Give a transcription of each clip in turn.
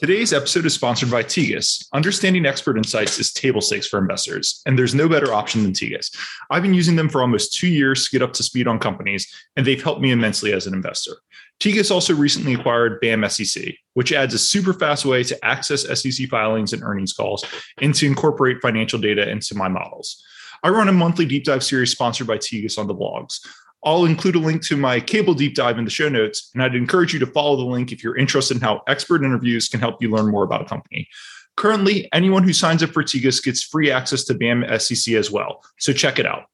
Today's episode is sponsored by Tegus. Understanding expert insights is table stakes for investors, and there's no better option than Tegus. I've been using them for almost two years to get up to speed on companies, and they've helped me immensely as an investor. Tegus also recently acquired BAM SEC, which adds a super fast way to access SEC filings and earnings calls and to incorporate financial data into my models. I run a monthly deep dive series sponsored by Tegus on the blogs. I'll include a link to my cable deep dive in the show notes, and I'd encourage you to follow the link if you're interested in how expert interviews can help you learn more about a company. Currently, anyone who signs up for Tegus gets free access to BAM SEC as well, so check it out.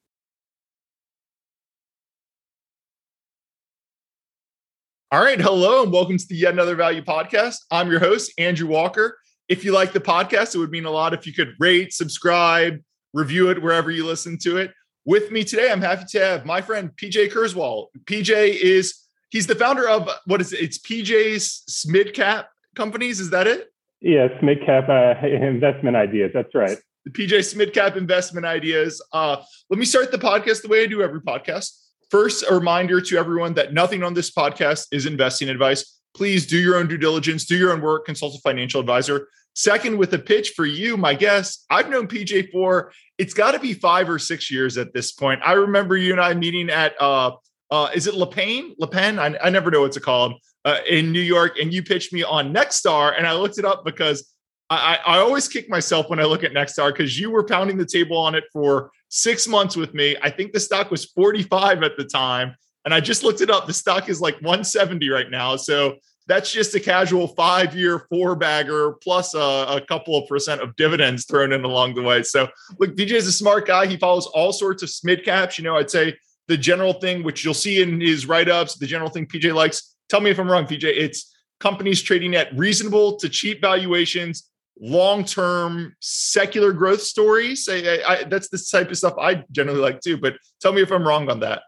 All right, hello and welcome to the Yet Another Value podcast. I'm your host, Andrew Walker. If you like the podcast, it would mean a lot if you could rate, subscribe, review it wherever you listen to it. With me today, I'm happy to have my friend PJ Kurzweil. PJ is he's the founder of what is it? It's PJ's Smid Cap Companies. Is that it? Yeah, Smid Cap uh, Investment Ideas. That's right. The PJ Smid Cap Investment Ideas. Uh, let me start the podcast the way I do every podcast. First, a reminder to everyone that nothing on this podcast is investing advice. Please do your own due diligence, do your own work, consult a financial advisor. Second, with a pitch for you, my guest, I've known PJ for it's got to be five or six years at this point. I remember you and I meeting at uh, uh, is it LePain? LePen? I, I never know what's it called uh, in New York, and you pitched me on Nexstar, and I looked it up because I, I always kick myself when I look at Nexstar because you were pounding the table on it for six months with me. I think the stock was 45 at the time. And I just looked it up. The stock is like 170 right now. So that's just a casual five year four bagger plus a, a, couple of percent of dividends thrown in along the way. So, look, PJ is a smart guy. He follows all sorts of SMID caps. You know, I'd say the general thing, which you'll see in his write ups, the general thing PJ likes. Tell me if I'm wrong, PJ. It's companies trading at reasonable to cheap valuations, long term secular growth stories. I, I, that's the type of stuff I generally like too. But tell me if I'm wrong on that.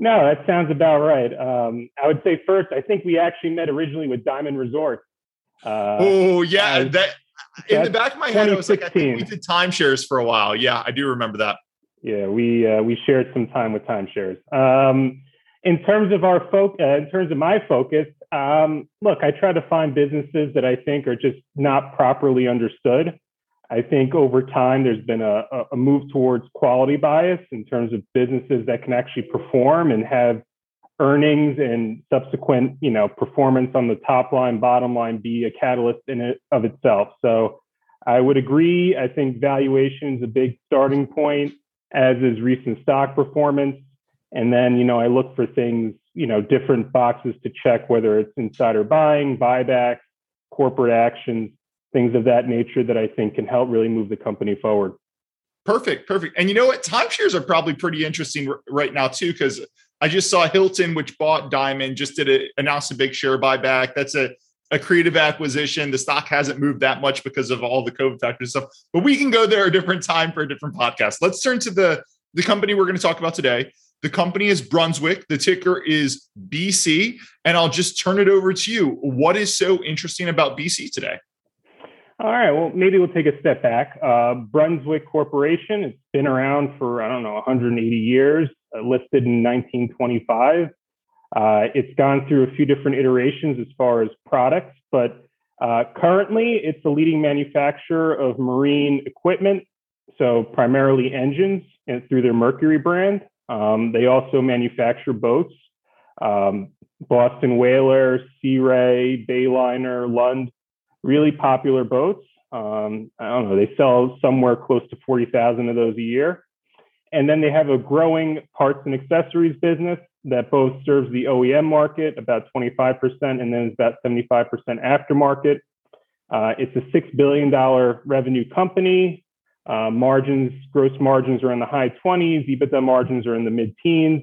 No, that sounds about right. Um, I would say first, I think we actually met originally with Diamond Resort. Uh, oh yeah, that in the back of my head, I was like, I think we did timeshares for a while. Yeah, I do remember that. Yeah, we uh, we shared some time with timeshares. Um, in terms of our focus, uh, in terms of my focus, um, look, I try to find businesses that I think are just not properly understood. I think over time there's been a, a move towards quality bias in terms of businesses that can actually perform and have earnings and subsequent, you know, performance on the top line, bottom line be a catalyst in it of itself. So I would agree. I think valuation is a big starting point, as is recent stock performance. And then, you know, I look for things, you know, different boxes to check, whether it's insider buying, buybacks, corporate actions, things of that nature that I think can help really move the company forward. Perfect, perfect. And you know what? Timeshares are probably pretty interesting r- right now too, because I just saw Hilton, which bought Diamond, just did a announced a big share buyback. That's a a creative acquisition. The stock hasn't moved that much because of all the COVID factors stuff, but we can go there a different time for a different podcast. Let's turn to the the company we're going to talk about today. The company is Brunswick. The ticker is BC, and I'll just turn it over to you. What is so interesting about BC today? All right. Well, maybe we'll take a step back. Uh, Brunswick Corporation, it's been around for, I don't know, 180 years, uh, listed in 1925. Uh, it's gone through a few different iterations as far as products, but uh, currently it's the leading manufacturer of marine equipment, so primarily engines and through their Mercury brand. Um, they also manufacture boats. Um, Boston Whaler, Sea Ray, Bayliner, Lund really popular boats. Um, I don't know, they sell somewhere close to 40,000 of those a year. And then they have a growing parts and accessories business that both serves the OEM market, about 25%, and then is about 75% aftermarket. Uh, it's a $6 billion revenue company. Uh, margins, gross margins are in the high 20s, EBITDA margins are in the mid teens,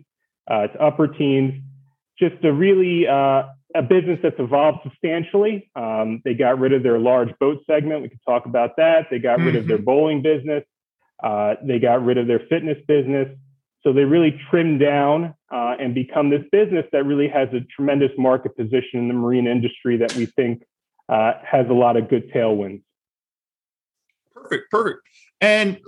uh, it's upper teens. Just a really uh, a business that's evolved substantially. Um, they got rid of their large boat segment. We could talk about that. They got mm-hmm. rid of their mm-hmm. bowling business. Uh, they got rid of their fitness business. So they really trimmed down uh, and become this business that really has a tremendous market position in the marine industry that we think uh, has a lot of good tailwinds. Perfect, perfect. And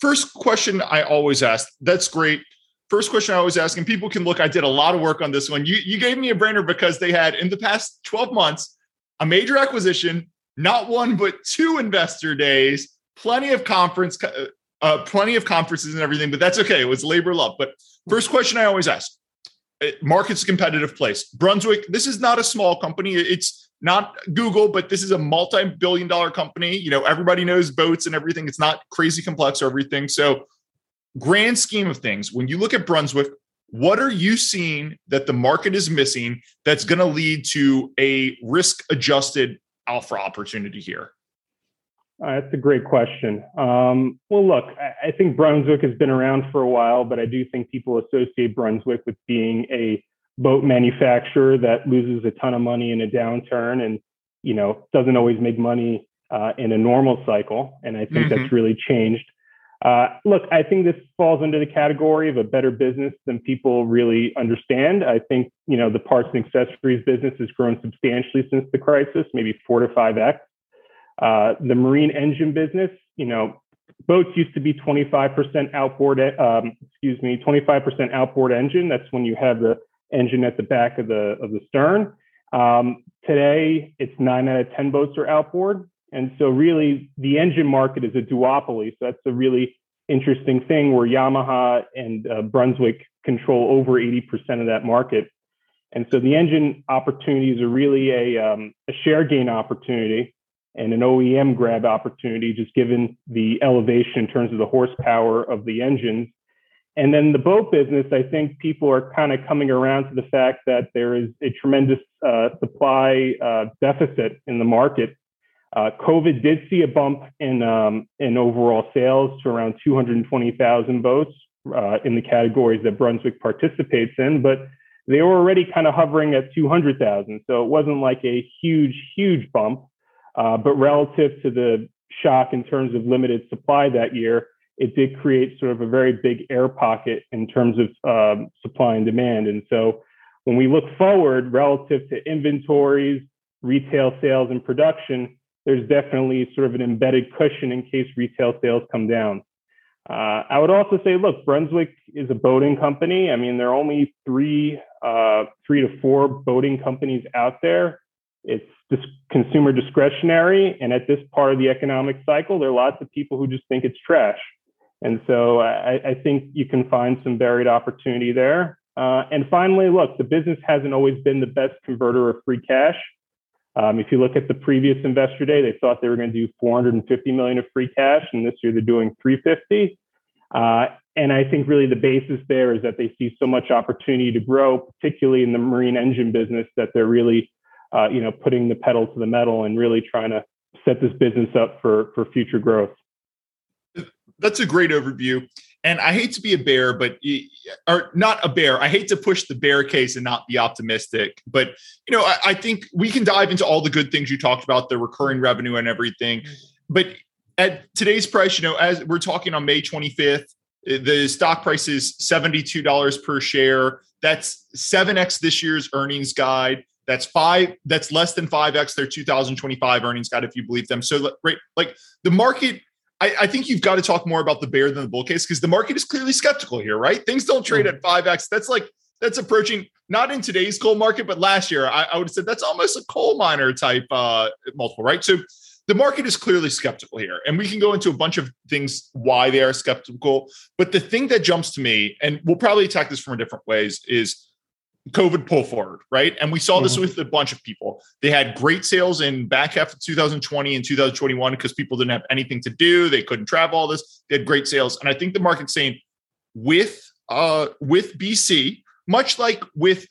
first question I always ask that's great first question I was asking people can look. I did a lot of work on this one. You you gave me a brainer because they had in the past 12 months a major acquisition, not one but two investor days, plenty of conference, uh, uh, plenty of conferences and everything. But that's okay. It was labor love. But first question I always ask: uh, Market's competitive place. Brunswick. This is not a small company. It's not Google, but this is a multi-billion dollar company. You know, everybody knows boats and everything. It's not crazy complex or everything. So, grand scheme of things, when you look at Brunswick, what are you seeing that the market is missing that's going to lead to a risk adjusted alpha opportunity here? Uh, that's a great question. Um, well, look, I, I, think Brunswick has been around for a while, but I do think people associate Brunswick with being a boat manufacturer that loses a ton of money in a downturn and you know doesn't always make money uh, in a normal cycle. And I think mm-hmm. that's really changed. Uh, look, I think this falls under the category of a better business than people really understand. I think you know the parts and accessories business has grown substantially since the crisis, maybe four to five x. Uh, the marine engine business, you know, boats used to be 25% outboard, um, excuse me, 25% outboard engine. That's when you have the engine at the back of the of the stern. Um, today, it's nine out of 10 boats are outboard. And so, really, the engine market is a duopoly. So, that's a really interesting thing where Yamaha and uh, Brunswick control over 80% of that market. And so, the engine opportunities are really a, um, a share gain opportunity and an OEM grab opportunity, just given the elevation in terms of the horsepower of the engines. And then the boat business, I think people are kind of coming around to the fact that there is a tremendous uh, supply uh, deficit in the market uh, COVID did see a bump in um, in overall sales to around 220,000 boats uh, in the categories that Brunswick participates in, but they were already kind of hovering at 200,000. So it wasn't like a huge, huge bump, uh, but relative to the shock in terms of limited supply that year, it did create sort of a very big air pocket in terms of um, supply and demand. And so when we look forward relative to inventories, retail sales, and production, there's definitely sort of an embedded cushion in case retail sales come down. Uh, I would also say, look, Brunswick is a boating company. I mean, there are only three, uh, three to four boating companies out there. It's dis- consumer discretionary, and at this part of the economic cycle, there are lots of people who just think it's trash. And so I, I think you can find some buried opportunity there. Uh, and finally, look, the business hasn't always been the best converter of free cash. Um, if you look at the previous investor day, they thought they were going to do 450 million of free cash, and this year they're doing 350. Uh, and I think really the basis there is that they see so much opportunity to grow, particularly in the marine engine business, that they're really, uh, you know, putting the pedal to the metal and really trying to set this business up for for future growth. That's a great overview and I hate to be a bear, but or not a bear. I hate to push the bear case and not be optimistic. But you know, I, I, think we can dive into all the good things you talked about, the recurring revenue and everything. Mm-hmm. But at today's price, you know, as we're talking on May 25th, eh, the stock price is $72 per share. That's 7x this year's earnings guide. That's five, that's less than 5x their 2025 earnings guide, if you believe them. So right, like the market I, I, think you've got to talk more about the bear than the bull case because the market is clearly skeptical here, right? Things don't trade mm-hmm. at 5x. That's like that's approaching not in today's coal market, but last year I, I would have said that's almost a coal miner type uh, multiple, right? So the market is clearly skeptical here, and we can go into a bunch of things why they are skeptical. But the thing that jumps to me, and we'll probably attack this from a different ways, is COVID pull forward, right? And we saw this mm-hmm. with a bunch of people. They had great sales in back half of 2020 and 2021 because people didn't have anything to do. They couldn't travel all this. They had great sales. And I think the market's saying with uh with BC, much like with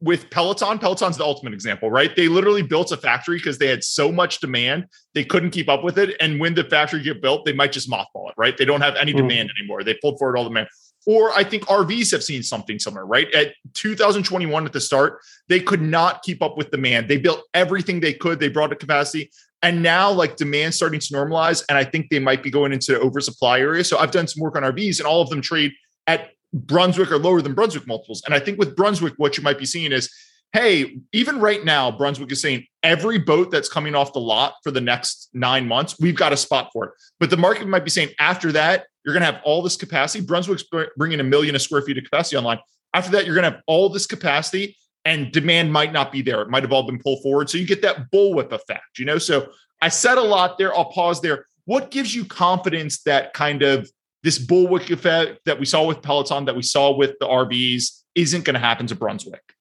with Peloton, Peloton's the ultimate example, right? They literally built a factory because they had so much demand, they couldn't keep up with it. And when the factory get built, they might just mothball it, right? They don't have any mm-hmm. demand anymore. They pulled forward all the demand. Or I think RVs have seen something similar, right? At 2021 at the start, they could not keep up with demand. They built everything they could, they brought to capacity. And now, like demand starting to normalize, and I think they might be going into oversupply area. So I've done some work on RVs, and all of them trade at Brunswick or lower than Brunswick multiples. And I think with Brunswick, what you might be seeing is, hey, even right now, Brunswick is saying every boat that's coming off the lot for the next nine months, we've got a spot for it. But the market might be saying after that, you're going to have all this capacity. Brunswick's bringing a million a square feet of capacity online. After that, you're going to have all this capacity. and demand might not be there. It might have all been pulled forward. So you get that bullwhip effect, you know? So I said a lot there. I'll pause there. What gives you confidence that kind of this bullwhip effect that we saw with Peloton, that we saw with the RVs, isn't going to happen to Brunswick?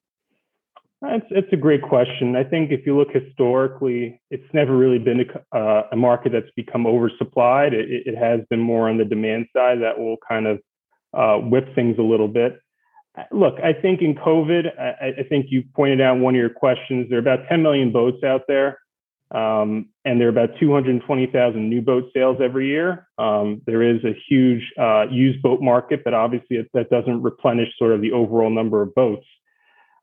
It's, it's a great question. I think if you look historically, it's never really been a, uh, a market that's become oversupplied. It, it, has been more on the demand side that will kind of uh, whip things a little bit. Look, I think in COVID, I, I, think you pointed out one of your questions. There are about 10 million boats out there, um, and there are about 220,000 new boat sales every year. Um, there is a huge uh, used boat market, but obviously it, that doesn't replenish sort of the overall number of boats.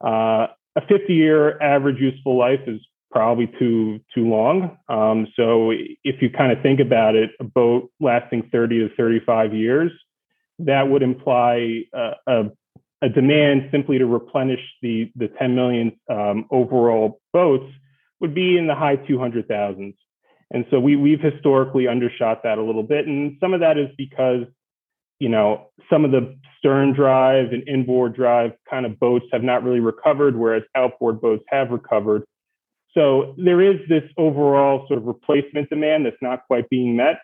Uh, a 50 year average useful life is probably too too long. Um, so if you kind of think about it, a boat lasting 30 to 35 years, that would imply a, a, a demand simply to replenish the the 10 million um, overall boats would be in the high 200,000s. And so we we've historically undershot that a little bit, and some of that is because you know, some of the stern drive and inboard drive kind of boats have not really recovered, whereas outboard boats have recovered. So there is this overall sort of replacement demand that's not quite being met.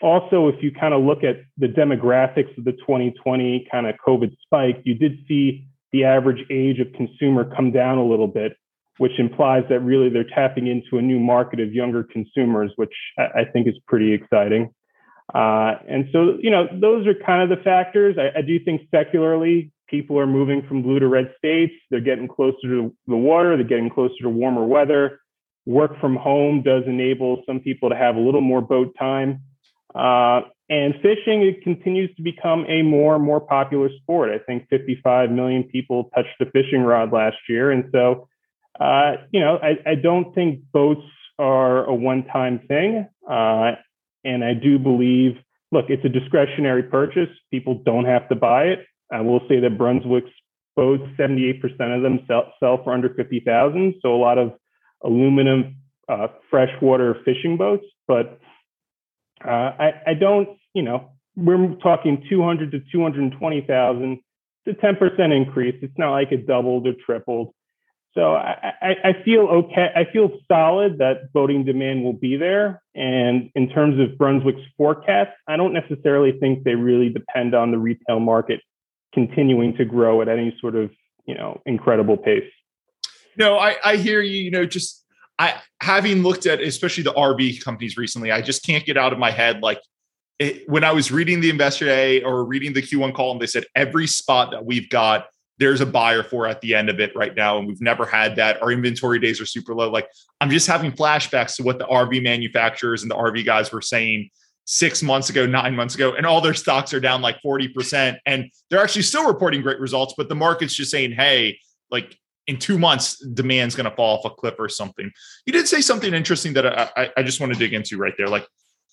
Also, if you kind of look at the demographics of the 2020 kind of COVID spike, you did see the average age of consumer come down a little bit, which implies that really they're tapping into a new market of younger consumers, which I think is pretty exciting. Uh, and so, you know, those are kind of the factors. I, I, do think secularly, people are moving from blue to red states. They're getting closer to the water. They're getting closer to warmer weather. Work from home does enable some people to have a little more boat time. Uh, and fishing it continues to become a more and more popular sport. I think 55 million people touched a fishing rod last year, and so uh, you know I, I, don't think boats are a one-time thing. Uh, and I do believe, look, it's a discretionary purchase. People don't have to buy it. I will say that Brunswick's boats, 78% of them sell, sell for under 50,000. So a lot of aluminum uh, freshwater fishing boats. But uh, I, I don't, you know, we're talking 200 to 220,000. It's a 10% increase. It's not like it doubled or tripled. So I, I, feel okay. I feel solid that boating demand will be there. And in terms of Brunswick's forecast, I don't necessarily think they really depend on the retail market continuing to grow at any sort of you know incredible pace. No, I, I hear you. You know, just I having looked at especially the RV companies recently, I just can't get out of my head like it, when I was reading the investor day or reading the Q1 call, and they said every spot that we've got there's a buyer for at the end of it right now. And we've never had that. Our inventory days are super low. Like I'm just having flashbacks to what the RV manufacturers and the RV guys were saying six months ago, nine months ago, and all their stocks are down like 40%. And they're actually still reporting great results, but the market's just saying, hey, like in two months, demand's going to fall off a cliff or something. You did say something interesting that I, I, I just want to dig into right there. Like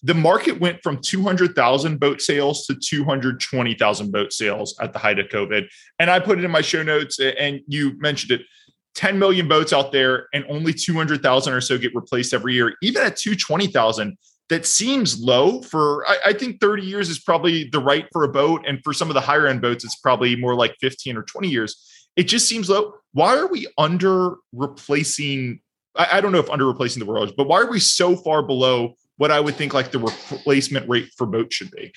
the market went from 200,000 boat sales to 220,000 boat sales at the height of COVID. And I put it in my show notes, and you mentioned it 10 million boats out there, and only 200,000 or so get replaced every year. Even at 220,000, that seems low for, I, I, think 30 years is probably the right for a boat. And for some of the higher end boats, it's probably more like 15 or 20 years. It just seems low. Why are we under replacing? I, I don't know if under replacing the world, but why are we so far below? What I would think like the replacement rate for boats should be?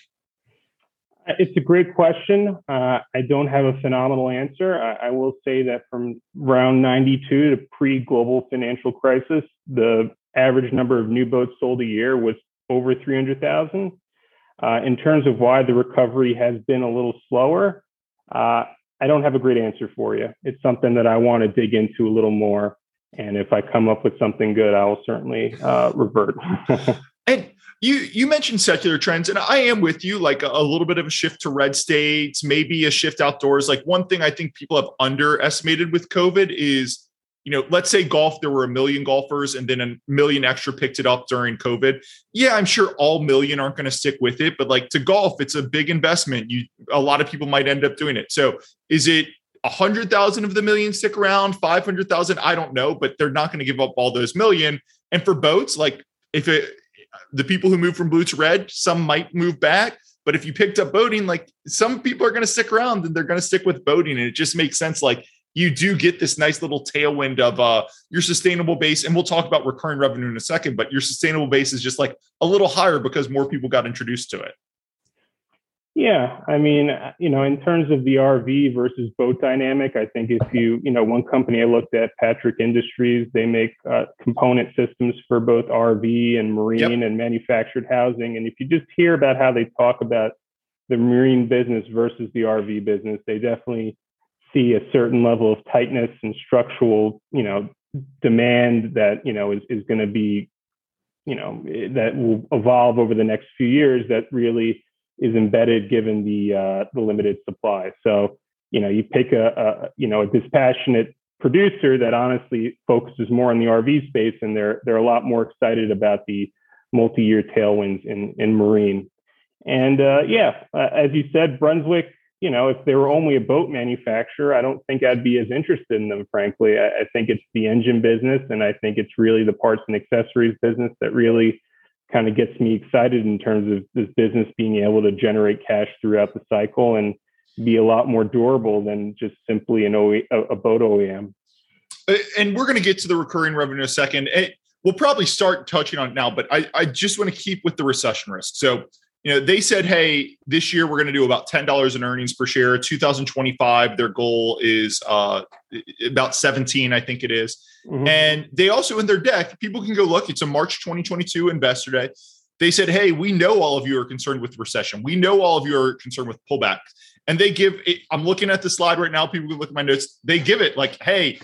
It's a great question. Uh, I don't have a phenomenal answer. I, I, will say that from around 92 to pre global financial crisis, the average number of new boats sold a year was over 300,000. Uh, in terms of why the recovery has been a little slower, uh, I don't have a great answer for you. It's something that I want to dig into a little more. And if I come up with something good, I will certainly uh, revert. and you you mentioned secular trends, and I am with you. Like a, a, little bit of a shift to red states, maybe a shift outdoors. Like one thing I think people have underestimated with COVID is, you know, let's say golf. There were a million golfers, and then a million extra picked it up during COVID. Yeah, I'm sure all million aren't going to stick with it, but like to golf, it's a big investment. You a lot of people might end up doing it. So is it 100,000 of the million stick around, 500,000, I don't know, but they're not going to give up all those million. And for boats, like if it, the people who move from blue to red, some might move back. But if you picked up boating, like some people are going to stick around and they're going to stick with boating. And it just makes sense. Like you do get this nice little tailwind of uh, your sustainable base. And we'll talk about recurring revenue in a second, but your sustainable base is just like a little higher because more people got introduced to it. Yeah, I mean, you know, in terms of the RV versus boat dynamic, I think if you, you know, one company I looked at, Patrick Industries, they make uh, component systems for both RV and marine yep. and manufactured housing. And if you just hear about how they talk about the marine business versus the RV business, they definitely see a certain level of tightness and structural, you know, demand that you know is is going to be, you know, that will evolve over the next few years. That really is embedded given the uh, the limited supply. So you know, you pick a, a you know a dispassionate producer that honestly focuses more on the RV space, and they're they're a lot more excited about the multi-year tailwinds in in marine. And uh, yeah, uh, as you said, Brunswick. You know, if they were only a boat manufacturer, I don't think I'd be as interested in them. Frankly, I, I think it's the engine business, and I think it's really the parts and accessories business that really kind of gets me excited in terms of this business being able to generate cash throughout the cycle and be a lot more durable than just simply an OE, a, boat OEM. Uh, and we're going to get to the recurring revenue in a second. It, we'll probably start touching on it now, but I, I just want to keep with the recession risk. So, you know, they said, hey, this year we're going to do about $10 in earnings per share. 2025, their goal is uh, about 17, I think it is. Mm-hmm. And they also, in their deck, people can go look. It's a March 2022 Investor Day. They said, "Hey, we know all of you are concerned with recession. We know all of you are concerned with pullback." And they give. It, I'm looking at the slide right now. People can look at my notes. They give it like, "Hey,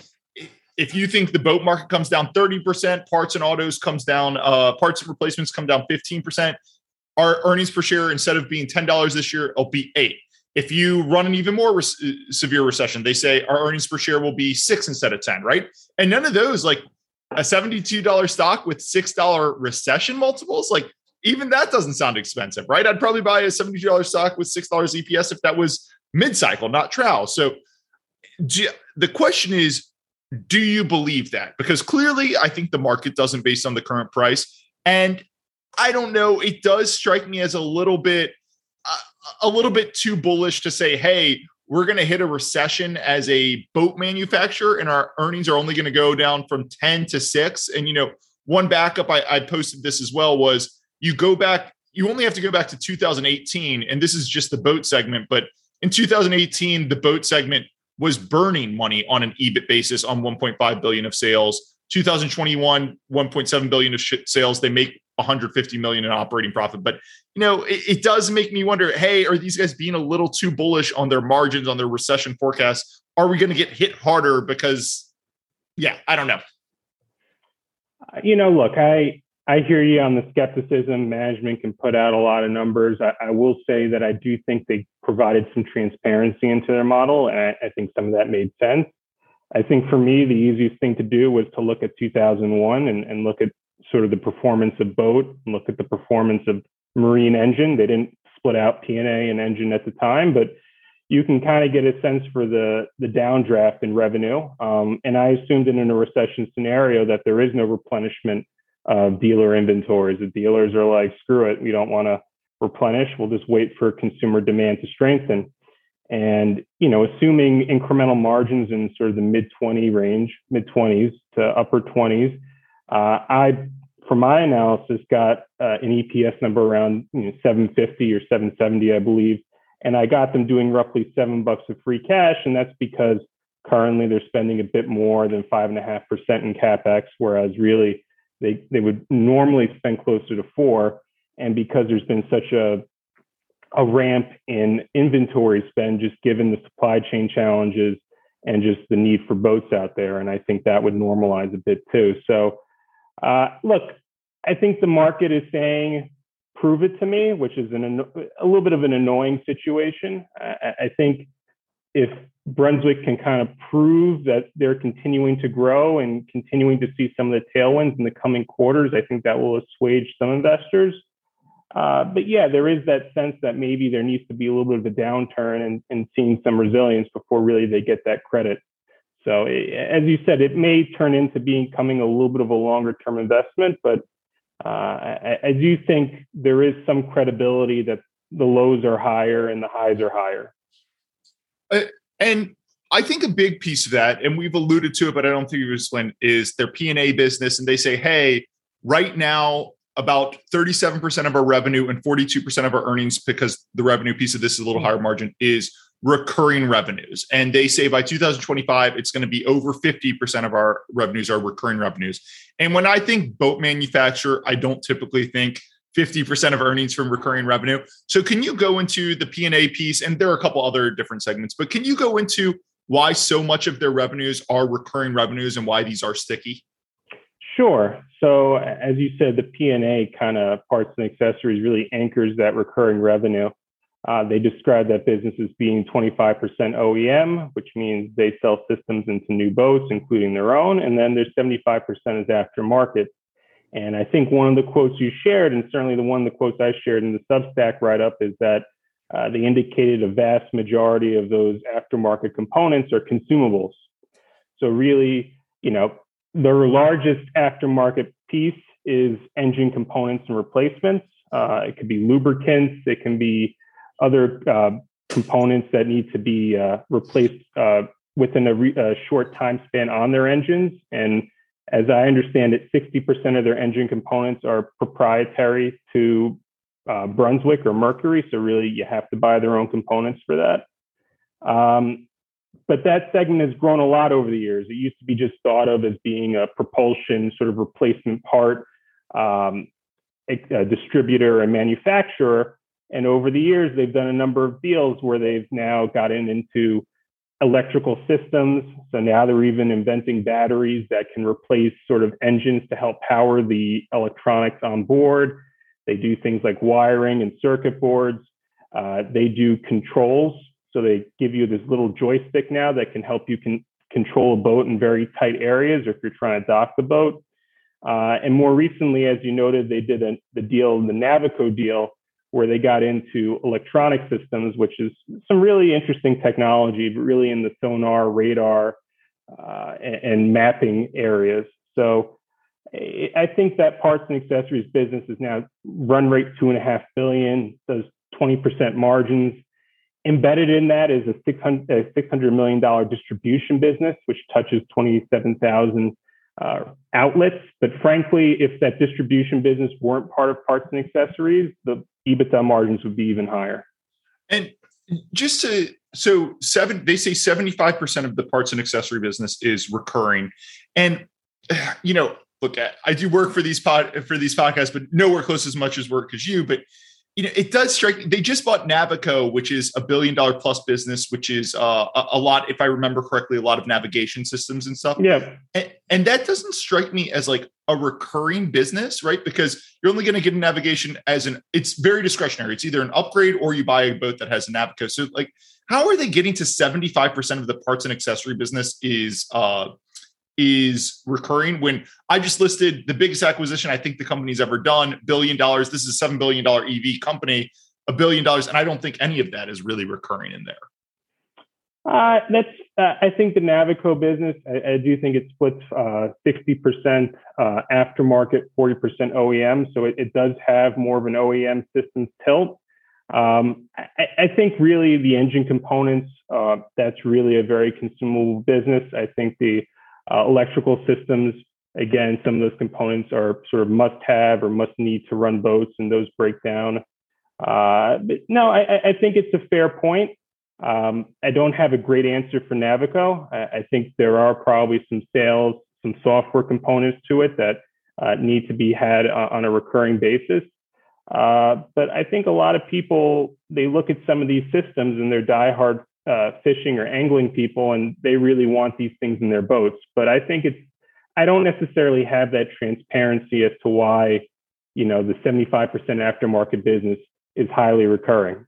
if you think the boat market comes down 30%, parts and autos comes down, uh, parts and replacements come down 15%, our earnings per share instead of being $10 this year, it'll be eight. If you run an even more re- uh, severe recession, they say our earnings per share will be six instead of 10, right? And none of those, like a $72 stock with $6 recession multiples, like even that doesn't sound expensive, right? I'd probably buy a $72 stock with $6 EPS if that was mid cycle, not trial. So the question is, do you believe that? Because clearly, I think the market doesn't based on the current price. And I don't know, it does strike me as a little bit uh, a little bit too bullish to say, hey, we're going to hit a recession as a boat manufacturer and our earnings are only going to go down from 10 to 6 and you know one backup I, I, posted this as well was you go back you only have to go back to 2018 and this is just the boat segment but in 2018 the boat segment was burning money on an ebit basis on 1.5 billion of sales. 2021 1.7 billion of sales. They make 150 million in operating profit. But you know, it, it, does make me wonder: Hey, are these guys being a little too bullish on their margins, on their recession forecast? Are we going to get hit harder? Because, yeah, I don't know. Uh, you know, look, I I hear you on the skepticism. Management can put out a lot of numbers. I, I will say that I do think they provided some transparency into their model, and I, I think some of that made sense. I think for me, the easiest thing to do was to look at 2001 and, and look at sort of the performance of boat, and look at the performance of marine engine. They didn't split out P&A and engine at the time, but you can kind of get a sense for the the downdraft in revenue. Um, and I assumed in a recession scenario that there is no replenishment of dealer inventories. The dealers are like, screw it, we don't want to replenish. We'll just wait for consumer demand to strengthen. And you know, assuming incremental margins in sort of the mid 20 range, mid 20s to upper 20s, uh, I, for my analysis, got uh, an EPS number around you know, 750 or 770, I believe, and I got them doing roughly seven bucks of free cash, and that's because currently they're spending a bit more than five and a half percent in capex, whereas really they they would normally spend closer to four, and because there's been such a a ramp in inventory spend, just given the supply chain challenges and just the need for boats out there. And I think that would normalize a bit too. So uh, look, I think the market is saying, prove it to me, which is an, a little bit of an annoying situation. I, I think if Brunswick can kind of prove that they're continuing to grow and continuing to see some of the tailwinds in the coming quarters, I think that will assuage some investors. Uh, but yeah, there is that sense that maybe there needs to be a little bit of a downturn and, and seeing some resilience before really they get that credit. So as you said, it may turn into becoming a little bit of a longer term investment, but uh, I, I do think there is some credibility that the lows are higher and the highs are higher. Uh, and I think a big piece of that, and we've alluded to it, but I don't think you've explained, is their P and A business, and they say, hey, right now about 37% of our revenue and 42% of our earnings, because the revenue piece of this is a little higher margin, is recurring revenues. And they say by 2025, it's going to be over 50% of our revenues are recurring revenues. And when I think boat manufacturer, I don't typically think 50% of earnings from recurring revenue. So can you go into the P&A piece and there are a couple other different segments, but can you go into why so much of their revenues are recurring revenues and why these are sticky? Sure. So as you said, the P&A kind of parts and accessories really anchors that recurring revenue. Uh, they describe that business as being 25% OEM, which means they sell systems into new boats, including their own, and then there's 75% is aftermarket. And I think one of the quotes you shared, and certainly the one of the quotes I shared in the Substack write up, is that uh, they indicated a vast majority of those aftermarket components are consumables. So really, you know, their largest aftermarket piece is engine components and replacements. Uh, it could be lubricants. It can be other uh, components that need to be uh, replaced uh, within a, re- a, short time span on their engines. And as I understand it, 60% of their engine components are proprietary to uh, Brunswick or Mercury. So really, you have to buy their own components for that. Um, but that segment has grown a lot over the years. It used to be just thought of as being a propulsion sort of replacement part um, a, a distributor and manufacturer. And over the years, they've done a number of deals where they've now gotten into electrical systems. So now they're even inventing batteries that can replace sort of engines to help power the electronics on board. They do things like wiring and circuit boards. Uh, they do controls so they give you this little joystick now that can help you can control a boat in very tight areas or if you're trying to dock the boat. Uh, and more recently, as you noted, they did a, the deal, the Navico deal, where they got into electronic systems, which is some really interesting technology, but really in the sonar, radar, uh, and, and, mapping areas. So I think that parts and accessories business is now run rate two and a half billion, does 20% margins. Embedded in that is a $600, million distribution business, which touches 27,000 uh, outlets. But frankly, if that distribution business weren't part of parts and accessories, the EBITDA margins would be even higher. And just to so seven they say 75% of the parts and accessory business is recurring and you know look at i do work for these pod for these podcasts but nowhere close as much as work as you but you know, it does strike. They just bought Navico, which is a billion dollar plus business, which is uh, a, a, lot, if I remember correctly, a lot of navigation systems and stuff. Yeah, and, and that doesn't strike me as like a recurring business, right? Because you're only going to get a navigation as an. It's very discretionary. It's either an upgrade or you buy a boat that has a Navico. So, like, how are they getting to seventy five percent of the parts and accessory business is uh, is recurring when I just listed the biggest acquisition I think the company's ever done, billion dollars. This is a $7 billion EV company, a billion dollars. And I don't think any of that is really recurring in there. Uh, that's, uh, I think the Navico business, I, I do think it splits uh, 60% uh, aftermarket, 40% OEM. So it, it, does have more of an OEM systems tilt. Um, I, I, think really the engine components, uh, that's really a very consumable business. I think the uh, electrical systems, again, some of those components are sort of must have or must need to run boats, and those break down. Uh, but no, I, I, think it's a fair point. Um, I don't have a great answer for Navico. I, I, think there are probably some sales, some software components to it that uh, need to be had on a recurring basis. Uh, but I think a lot of people they look at some of these systems and they're diehard uh, fishing or angling people and they really want these things in their boats. But I think it's, I don't necessarily have that transparency as to why, you know, the 75% aftermarket business is highly recurring.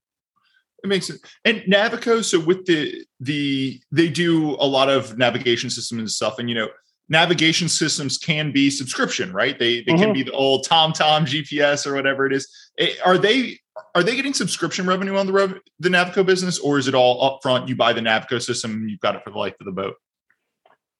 It makes sense. and Navico. So with the the they do a lot of navigation systems and stuff, and you know, navigation systems can be subscription, right? They they mm-hmm. can be the old TomTom GPS or whatever it is. Eh, are they are they getting subscription revenue on the rev- the Navico business, or is it all upfront? You buy the Navico system, and you've got it for the life of the boat.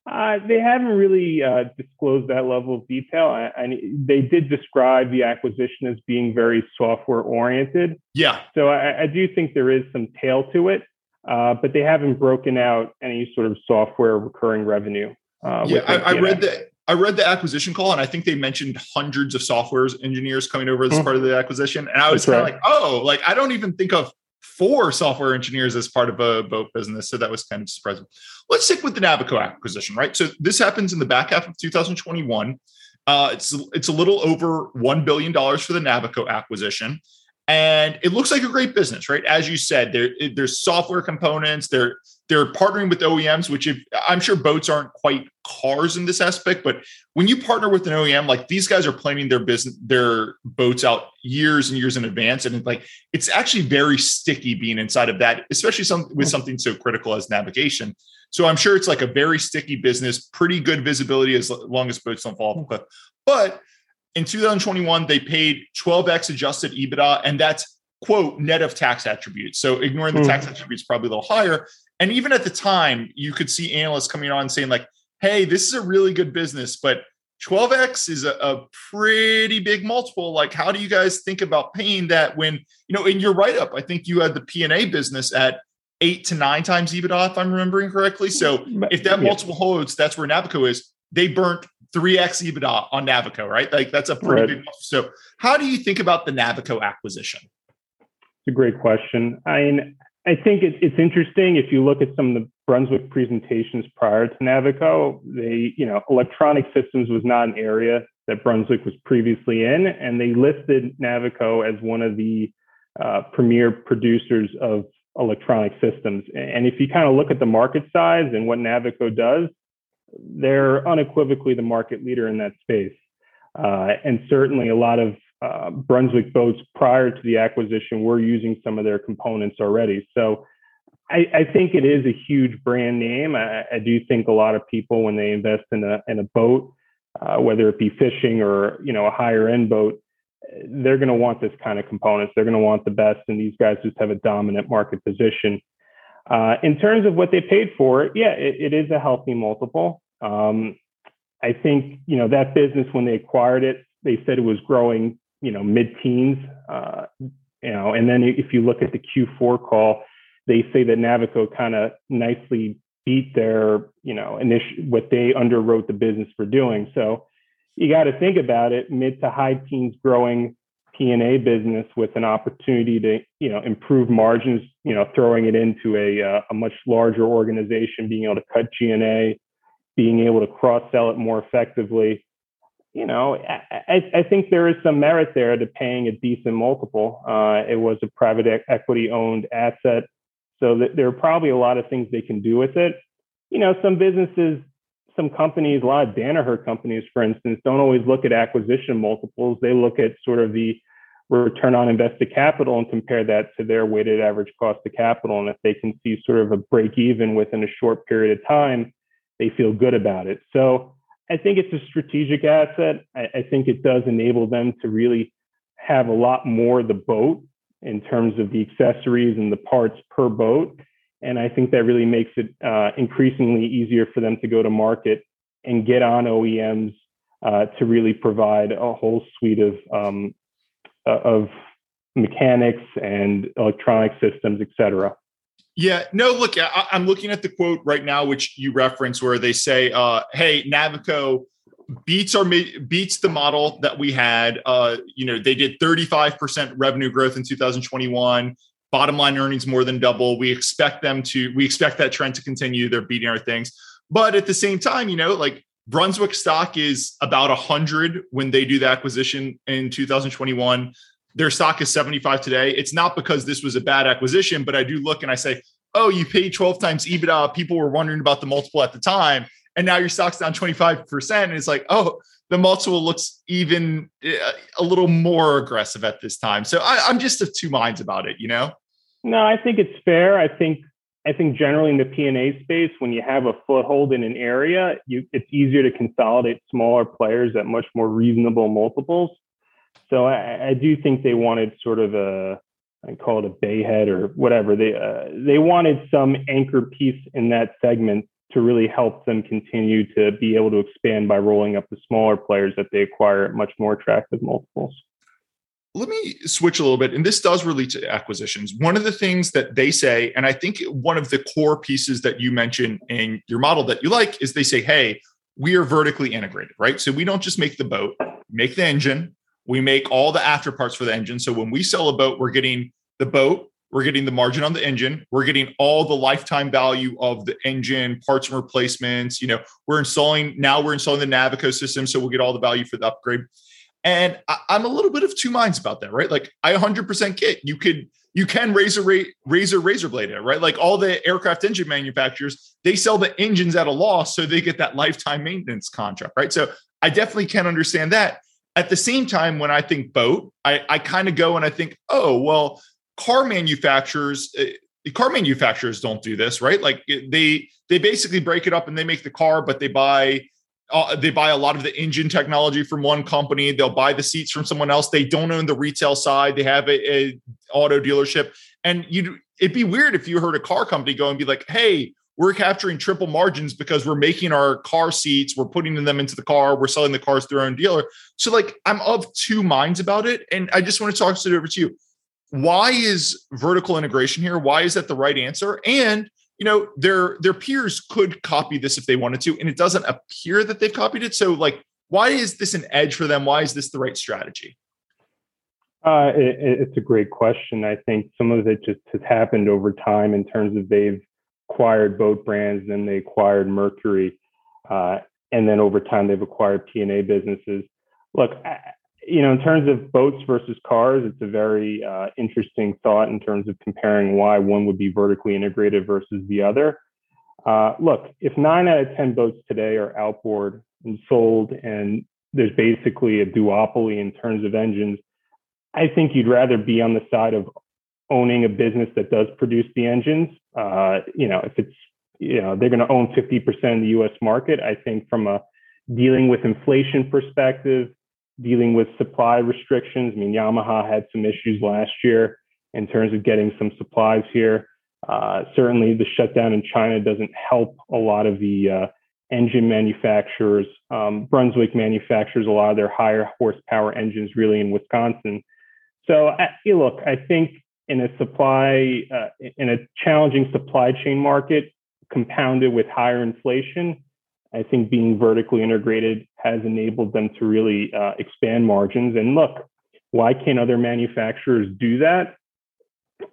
Uh, they haven't really uh, disclosed that level of detail. I, I, they did describe the acquisition as being very software oriented. Yeah. So I, I, do think there is some tail to it. uh, but they haven't broken out any sort of software recurring revenue. Uh, yeah, I, I read that. I read the acquisition call, and I think they mentioned hundreds of software engineers coming over as mm-hmm. part of the acquisition. And I was kind of right. like, oh, like I don't even think of four software engineers as part of a boat business. So that was kind of surprising. Let's stick with the Navico acquisition, right? So this happens in the back half of 2021. Uh, it's it's a little over one billion dollars for the Navico acquisition, and it looks like a great business, right? As you said, there there's software components. They're they're partnering with OEMs, which if, I'm sure boats aren't quite cars in this aspect, but when you partner with an OEM, like these guys are planning their business, their boats out years and years in advance, and it's like it's actually very sticky being inside of that, especially some with something so critical as navigation. So I'm sure it's like a very sticky business, pretty good visibility as long as boats don't fall off a cliff. But in 2021, they paid 12x adjusted EBITDA, and that's quote net of tax attributes. So ignoring the mm. tax attributes, probably a little higher. And even at the time, you could see analysts coming on saying, like, hey, this is a really good business, but 12x is a, a, pretty big multiple. Like, how do you guys think about paying that when, you know, in your write up, I think you had the P&A business at eight to nine times EBITDA, if I'm remembering correctly. So if that multiple holds, that's where Navico is. They burnt 3x EBITDA on Navico, right? Like, that's a pretty right. big. So, how do you think about the Navico acquisition? It's a great question. I mean, I think it, it's interesting if you look at some of the Brunswick presentations prior to Navico. They, you know, electronic systems was not an area that Brunswick was previously in, and they listed Navico as one of the uh, premier producers of electronic systems. And if you kind of look at the market size and what Navico does, they're unequivocally the market leader in that space. Uh, and certainly a lot of uh, Brunswick boats prior to the acquisition were using some of their components already. So I, I think it is a huge brand name. I, I, do think a lot of people, when they invest in a in a boat, uh, whether it be fishing or you know a higher end boat, they're going to want this kind of components. They're going to want the best, and these guys just have a dominant market position. Uh, in terms of what they paid for yeah, it, it is a healthy multiple. Um, I think you know that business when they acquired it, they said it was growing you know mid-teens uh, you know and then if you look at the q4 call they say that navico kind of nicely beat their you know initial what they underwrote the business for doing. So you got to think about it mid to high teens growing P&A business with an opportunity to you know improve margins you know throwing it into a uh, a much larger organization being able to cut G&A being able to cross sell it more effectively you know, I, I, think there is some merit there to paying a decent multiple. Uh, it was a private equity owned asset. So there are probably a lot of things they can do with it. You know, some businesses, some companies, a lot of Danaher companies, for instance, don't always look at acquisition multiples. They look at sort of the return on invested capital and compare that to their weighted average cost of capital. And if they can see sort of a break even within a short period of time, they feel good about it. So I think it's a strategic asset. I, I, think it does enable them to really have a lot more the boat in terms of the accessories and the parts per boat. And I think that really makes it uh, increasingly easier for them to go to market and get on OEMs uh, to really provide a whole suite of um, uh, of mechanics and electronic systems, et cetera. Yeah, no, look, I, am looking at the quote right now, which you reference, where they say, uh, "Hey, Navico beats our beats the model that we had. Uh, you know, they did 35% revenue growth in 2021. Bottom line earnings more than double. We expect them to. We expect that trend to continue. They're beating our things, but at the same time, you know, like Brunswick stock is about 100 when they do the acquisition in 2021 their stock is 75 today. It's not because this was a bad acquisition, but I do look and I say, oh, you paid 12 times EBITDA. People were wondering about the multiple at the time. And now your stock's down 25%. And it's like, oh, the multiple looks even uh, a little more aggressive at this time. So I, am just of two minds about it, you know? No, I think it's fair. I think I think generally in the P&A space, when you have a foothold in an area, you, it's easier to consolidate smaller players at much more reasonable multiples. So I, I, do think they wanted sort of a, I call it a bayhead or whatever. They uh, they wanted some anchor piece in that segment to really help them continue to be able to expand by rolling up the smaller players that they acquire at much more attractive multiples. let me switch a little bit. And this does relate to acquisitions. One of the things that they say, and I think one of the core pieces that you mentioned in your model that you like is they say, hey, we are vertically integrated, right? So we don't just make the boat, make the engine, we make all the after parts for the engine. So when we sell a boat, we're getting the boat, we're getting the margin on the engine, we're getting all the lifetime value of the engine, parts and replacements. You know, we're installing now we're installing the Navico system, so we'll get all the value for the upgrade. And I, am a little bit of two minds about that, right? Like I 100% get you could you can razor razor razor blade it, right? Like all the aircraft engine manufacturers, they sell the engines at a loss, so they get that lifetime maintenance contract, right? So I definitely can understand that. At the same time, when I think boat, I, I kind of go and I think, oh well, car manufacturers. Uh, car manufacturers don't do this, right? Like they they basically break it up and they make the car, but they buy uh, they buy a lot of the engine technology from one company. They'll buy the seats from someone else. They don't own the retail side. They have a, a auto dealership, and you'd it'd be weird if you heard a car company go and be like, "Hey, we're capturing triple margins because we're making our car seats, we're putting them into the car, we're selling the cars through our own dealer." So, like, I'm of two minds about it, and I just want to talk it over to you. Why is vertical integration here? Why is that the right answer? And you know their their peers could copy this if they wanted to and it doesn't appear that they've copied it so like why is this an edge for them why is this the right strategy uh, it, it's a great question i think some of it just has happened over time in terms of they've acquired boat brands then they acquired mercury uh, and then over time they've acquired p&a businesses look you know, in terms of boats versus cars, it's a very uh, interesting thought in terms of comparing why one would be vertically integrated versus the other. Uh, look, if nine out of 10 boats today are outboard and sold, and there's basically a duopoly in terms of engines, I think you'd rather be on the side of owning a business that does produce the engines. Uh, you know, if it's, you know, they're going to own 50% of the US market, I think from a dealing with inflation perspective, dealing with supply restrictions. I mean, Yamaha had some issues last year in terms of getting some supplies here. Uh, certainly, the shutdown in China doesn't help a lot of the uh, engine manufacturers. Um, Brunswick manufactures a lot of their higher horsepower engines really in Wisconsin. So, uh, look, I think in a supply, uh, in a challenging supply chain market, compounded with higher inflation, I think being vertically integrated has enabled them to really uh, expand margins. And look, why can't other manufacturers do that?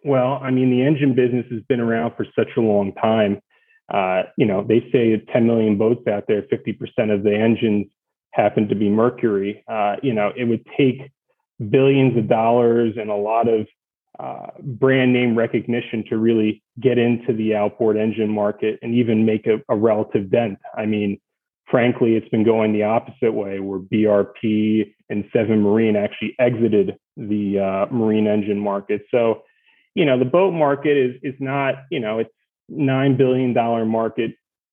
Well, I mean, the engine business has been around for such a long time. Uh, you know, they say 10 million boats out there, 50% of the engines happen to be Mercury. Uh, you know, it would take billions of dollars and a lot of uh, brand name recognition to really get into the outboard engine market and even make a, a, relative dent. I mean, frankly, it's been going the opposite way where BRP and Seven Marine actually exited the uh, marine engine market. So, you know, the boat market is is not, you know, it's nine billion dollar market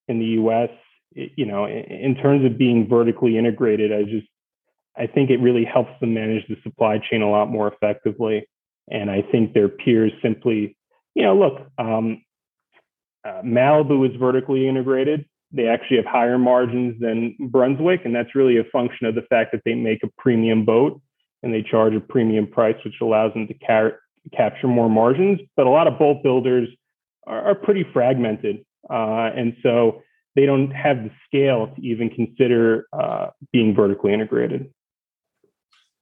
in the U.S. It, you know, in, in terms of being vertically integrated, I just I think it really helps them manage the supply chain a lot more effectively. And I think their peers simply, you know, look, um, uh, Malibu is vertically integrated. They actually have higher margins than Brunswick, and that's really a function of the fact that they make a premium boat and they charge a premium price, which allows them to car- capture more margins. But a lot of boat builders are, are pretty fragmented, uh, and so they don't have the scale to even consider uh, being vertically integrated.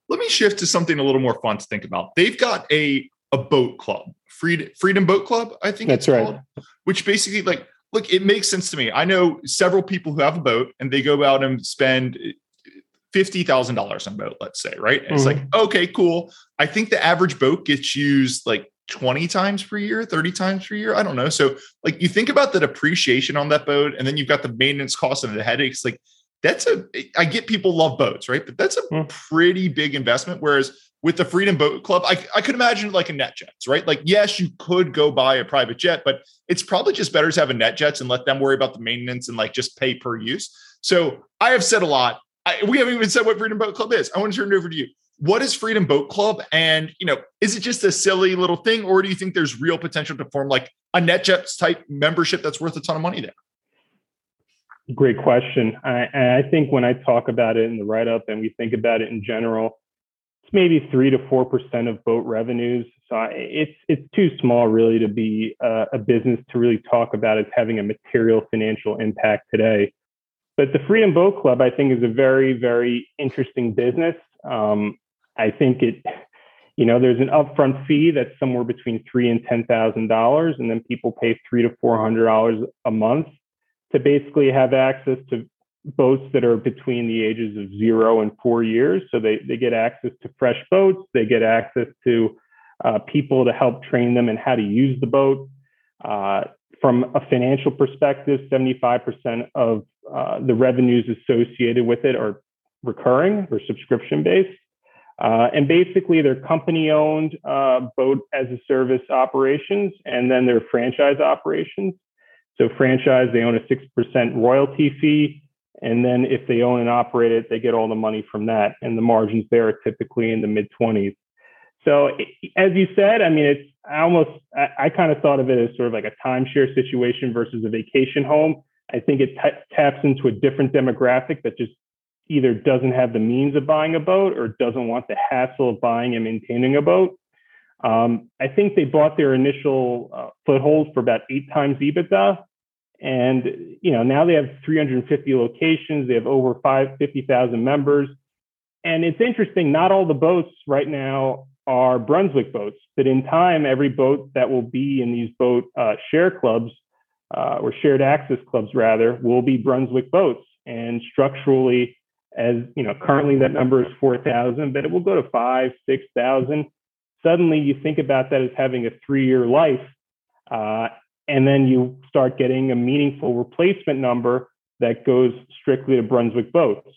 Let me shift to something a little more fun to think about. They've got a a boat club, Freedom, Freedom Boat Club, I think that's right. Called, which basically like look, it makes sense to me. I know several people who have a boat and they go out and spend fifty thousand dollars on a boat, let's say, right? Mm-hmm. It's like, mm-hmm. okay, cool. I think the average boat gets used like 20 times per year, 30 times per year. I don't know. So, like, you think about the depreciation on that boat, and then you've got the maintenance cost and the headaches. Like, that's a I get people love boats, right? But that's a mm. pretty big investment. Whereas with the Freedom Boat Club, I, I could imagine like a NetJets, right? Like, yes, you could go buy a private jet, but it's probably just better to have a NetJets and let them worry about the maintenance and like just pay per use. So I have said a lot. I, we haven't even said what Freedom Boat Club is. I want to turn it over to you. What is Freedom Boat Club? And you know, is it just a silly little thing, or do you think there's real potential to form like a NetJets type membership that's worth a ton of money there? Great question. I, I think when I talk about it in the write up and we think about it in general, it's maybe three to four percent of boat revenues. So it's it's too small really to be a, a business to really talk about as having a material financial impact today. But the Freedom Boat Club, I think, is a very very interesting business. Um, I think it, you know, there's an upfront fee that's somewhere between three and ten thousand dollars, and then people pay three to four hundred dollars a month to basically have access to boats that are between the ages of zero and four years. So they, they get access to fresh boats, they get access to uh, people to help train them in how to use the boat. Uh, from a financial perspective, 75% of uh, the revenues associated with it are recurring or subscription based. Uh, and basically, they're company owned uh, boat as a service operations, and then they're franchise operations. So, franchise, they own a 6% royalty fee. And then if they own and operate it, they get all the money from that. And the margins there are typically in the mid 20s. So as you said, I mean, it's I almost I, I kind of thought of it as sort of like a timeshare situation versus a vacation home. I think it t- taps into a different demographic that just either doesn't have the means of buying a boat or doesn't want the hassle of buying and maintaining a boat. Um, I think they bought their initial uh, foothold for about eight times EBITDA, and you know now they have 350 locations. They have over 550,000 members, and it's interesting. Not all the boats right now are Brunswick boats, but in time, every boat that will be in these boat uh, share clubs uh, or shared access clubs rather will be Brunswick boats. And structurally, as you know, currently that number is 4,000, but it will go to five, 6,000. Suddenly, you think about that as having a three-year life, uh, and then you start getting a meaningful replacement number that goes strictly to Brunswick boats.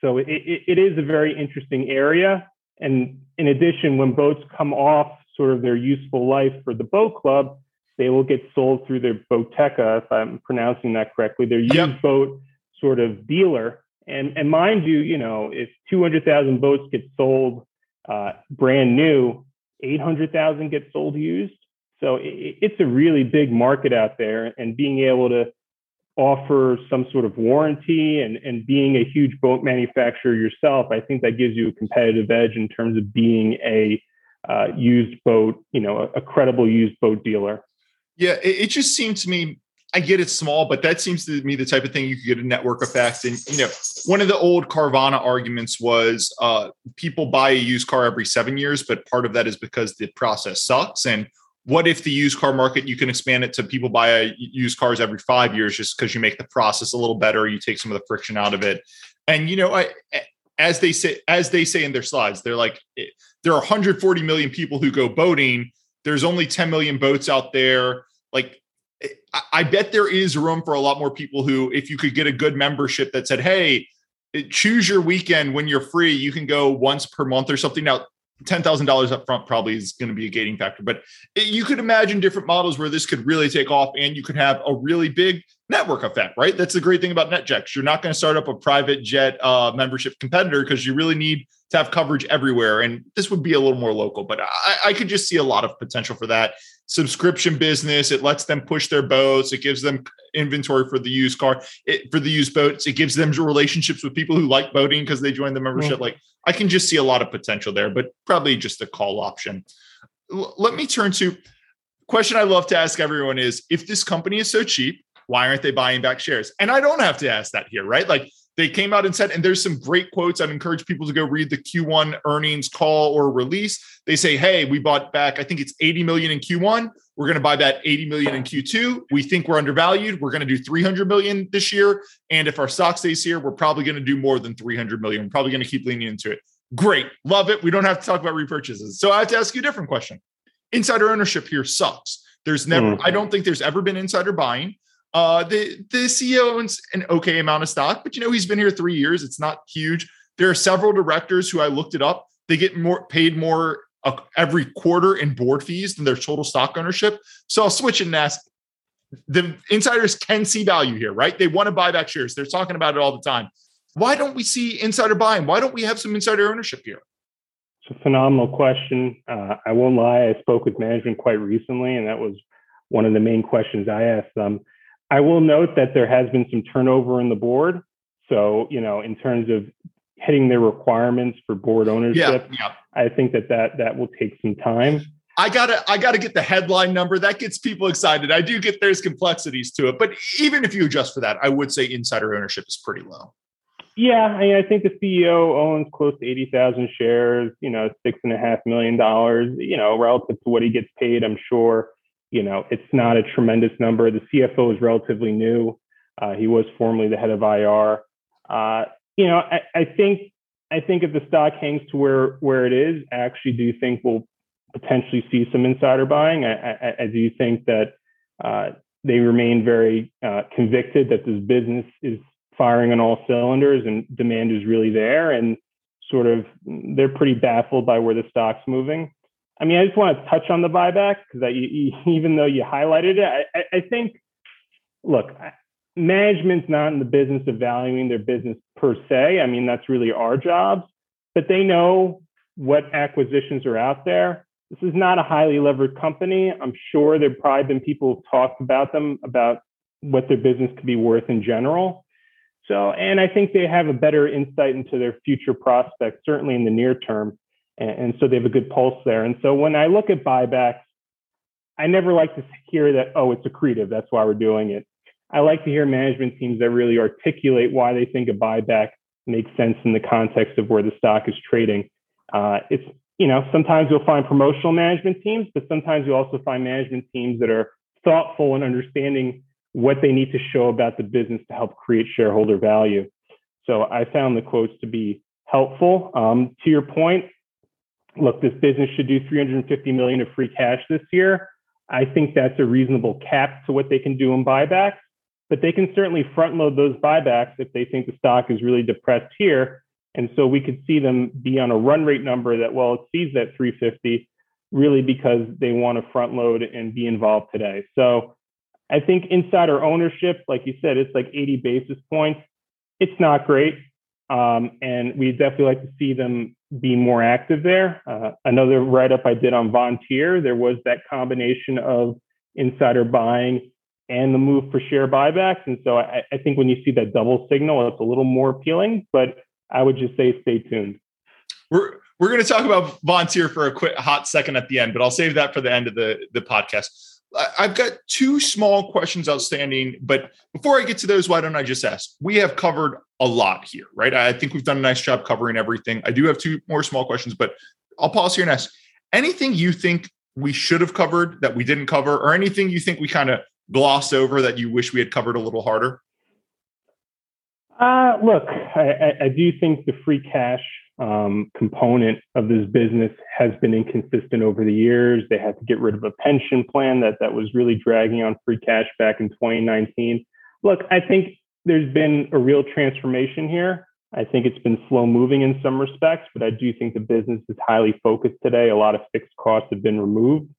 So it, it, it is a very interesting area. And in addition, when boats come off sort of their useful life for the boat club, they will get sold through their Boateka, if I'm pronouncing that correctly, their used yep. boat sort of dealer. And, and mind you, you know, if 200,000 boats get sold uh, brand new, 800,000 get sold used. So it's a really big market out there, and being able to offer some sort of warranty and, and being a huge boat manufacturer yourself, I think that gives you a competitive edge in terms of being a uh, used boat, you know, a, a, credible used boat dealer. Yeah, it, it, just seems to me, I get it's small, but that seems to me the type of thing you could get a network effect. And, you know, one of the old Carvana arguments was uh, people buy a used car every seven years, but part of that is because the process sucks. And what if the used car market you can expand it to people buy used cars every five years just because you make the process a little better you take some of the friction out of it. And you know i as they say as they say in their slides they're like eh, there are 140 million people who go boating. There's only 10 million boats out there. Like eh, i bet there is room for a lot more people who if you could get a good membership that said hey eh, choose your weekend when you're free. You can go once per month or something. Now $10,000 up front probably is going to be a gating factor. But it, you could imagine different models where this could really take off and you could have a really big network effect, right? That's the great thing about NetJets. You're not going to start up a private jet uh, membership competitor because you really need to have coverage everywhere. And this would be a little more local, but I, I could just see a lot of potential for that subscription business. It lets them push their boats. It gives them inventory for the used car, it, for the used boats. It gives them relationships with people who like boating because they join the membership. Like I can just see a lot of potential there, but probably just a call option. L- let me turn to question I love to ask everyone is if this company is so cheap, why aren't they buying back shares? And I don't have to ask that here, right? Like they came out and said, and there's some great quotes. I'd encourage people to go read the Q1 earnings call or release. They say, hey, we bought back, I think it's 80 million in Q1. We're going to buy that 80 million in Q2. We think we're undervalued. We're going to do 300 million this year. And if our stock stays here, we're probably going to do more than 300 million. We're probably going to keep leaning into it. Great. Love it. We don't have to talk about repurchases. So I have to ask you a different question. Insider ownership here sucks. There's never, mm. I don't think there's ever been insider buying. Uh, the the CEO owns an okay amount of stock, but you know he's been here three years. It's not huge. There are several directors who I looked it up. They get more paid more uh, every quarter in board fees than their total stock ownership. So I'll switch and ask. The insiders can see value here, right? They want to buy back shares. They're talking about it all the time. Why don't we see insider buying? Why don't we have some insider ownership here? It's a phenomenal question. Uh, I won't lie. I spoke with management quite recently, and that was one of the main questions I asked them. I will note that there has been some turnover in the board. So, you know, in terms of hitting their requirements for board ownership. Yeah, yeah. I think that, that that will take some time. I gotta I gotta get the headline number. That gets people excited. I do get there's complexities to it, but even if you adjust for that, I would say insider ownership is pretty low. Yeah, I, mean, I think the CEO owns close to eighty thousand shares. You know, six and a half million dollars. You know, relative to what he gets paid, I'm sure. You know, it's not a tremendous number. The CFO is relatively new. Uh, he was formerly the head of IR. Uh, you know, I, I, think I think if the stock hangs to where where it is, I actually do think we'll potentially see some insider buying. I, I, I do think that uh, they remain very uh, convicted that this business is firing on all cylinders and demand is really there, and sort of they're pretty baffled by where the stock's moving. I mean, I just want to touch on the buyback because even though you highlighted it, I, I think, look, management's not in the business of valuing their business per se. I mean, that's really our jobs, but they know what acquisitions are out there. This is not a highly levered company. I'm sure there've probably been people who've talked about them, about what their business could be worth in general. So, and I think they have a better insight into their future prospects, certainly in the near term. And, and so they have a good pulse there. And so when I look at buybacks, I never like to hear that, oh, it's accretive. That's why we're doing it. I like to hear management teams that really articulate why they think a buyback makes sense in the context of where the stock is trading. Uh, it's you know sometimes you'll find promotional management teams, but sometimes you also find management teams that are thoughtful and understanding what they need to show about the business to help create shareholder value. So I found the quotes to be helpful. Um, to your point, look, this business should do 350 million of free cash this year. I think that's a reasonable cap to what they can do in buybacks but they can certainly front load those buybacks if they think the stock is really depressed here. And so we could see them be on a run rate number that, well, exceeds that 350 really because they want to front load and be involved today. So I think insider ownership, like you said, it's like 80 basis points. It's not great. Um, and we definitely like to see them be more active there. Uh, another write up I did on Vontier, there was that combination of insider buying and the move for share buybacks. And so I, I, think when you see that double signal, it's a little more appealing, but I would just say stay tuned. We're we're going to talk about Vontier for a quick hot second at the end, but I'll save that for the end of the, the podcast. I've got two small questions outstanding, but before I get to those, why don't I just ask? We have covered a lot here, right? I think we've done a nice job covering everything. I do have two more small questions, but I'll pause here and ask anything you think we should have covered that we didn't cover, or anything you think we kind of glossed over that you wish we had covered a little harder? Uh, look, I, I, do think the free cash um, component of this business has been inconsistent over the years. They had to get rid of a pension plan that that was really dragging on free cash back in 2019. Look, I think there's been a real transformation here. I think it's been slow moving in some respects, but I do think the business is highly focused today. A lot of fixed costs have been removed.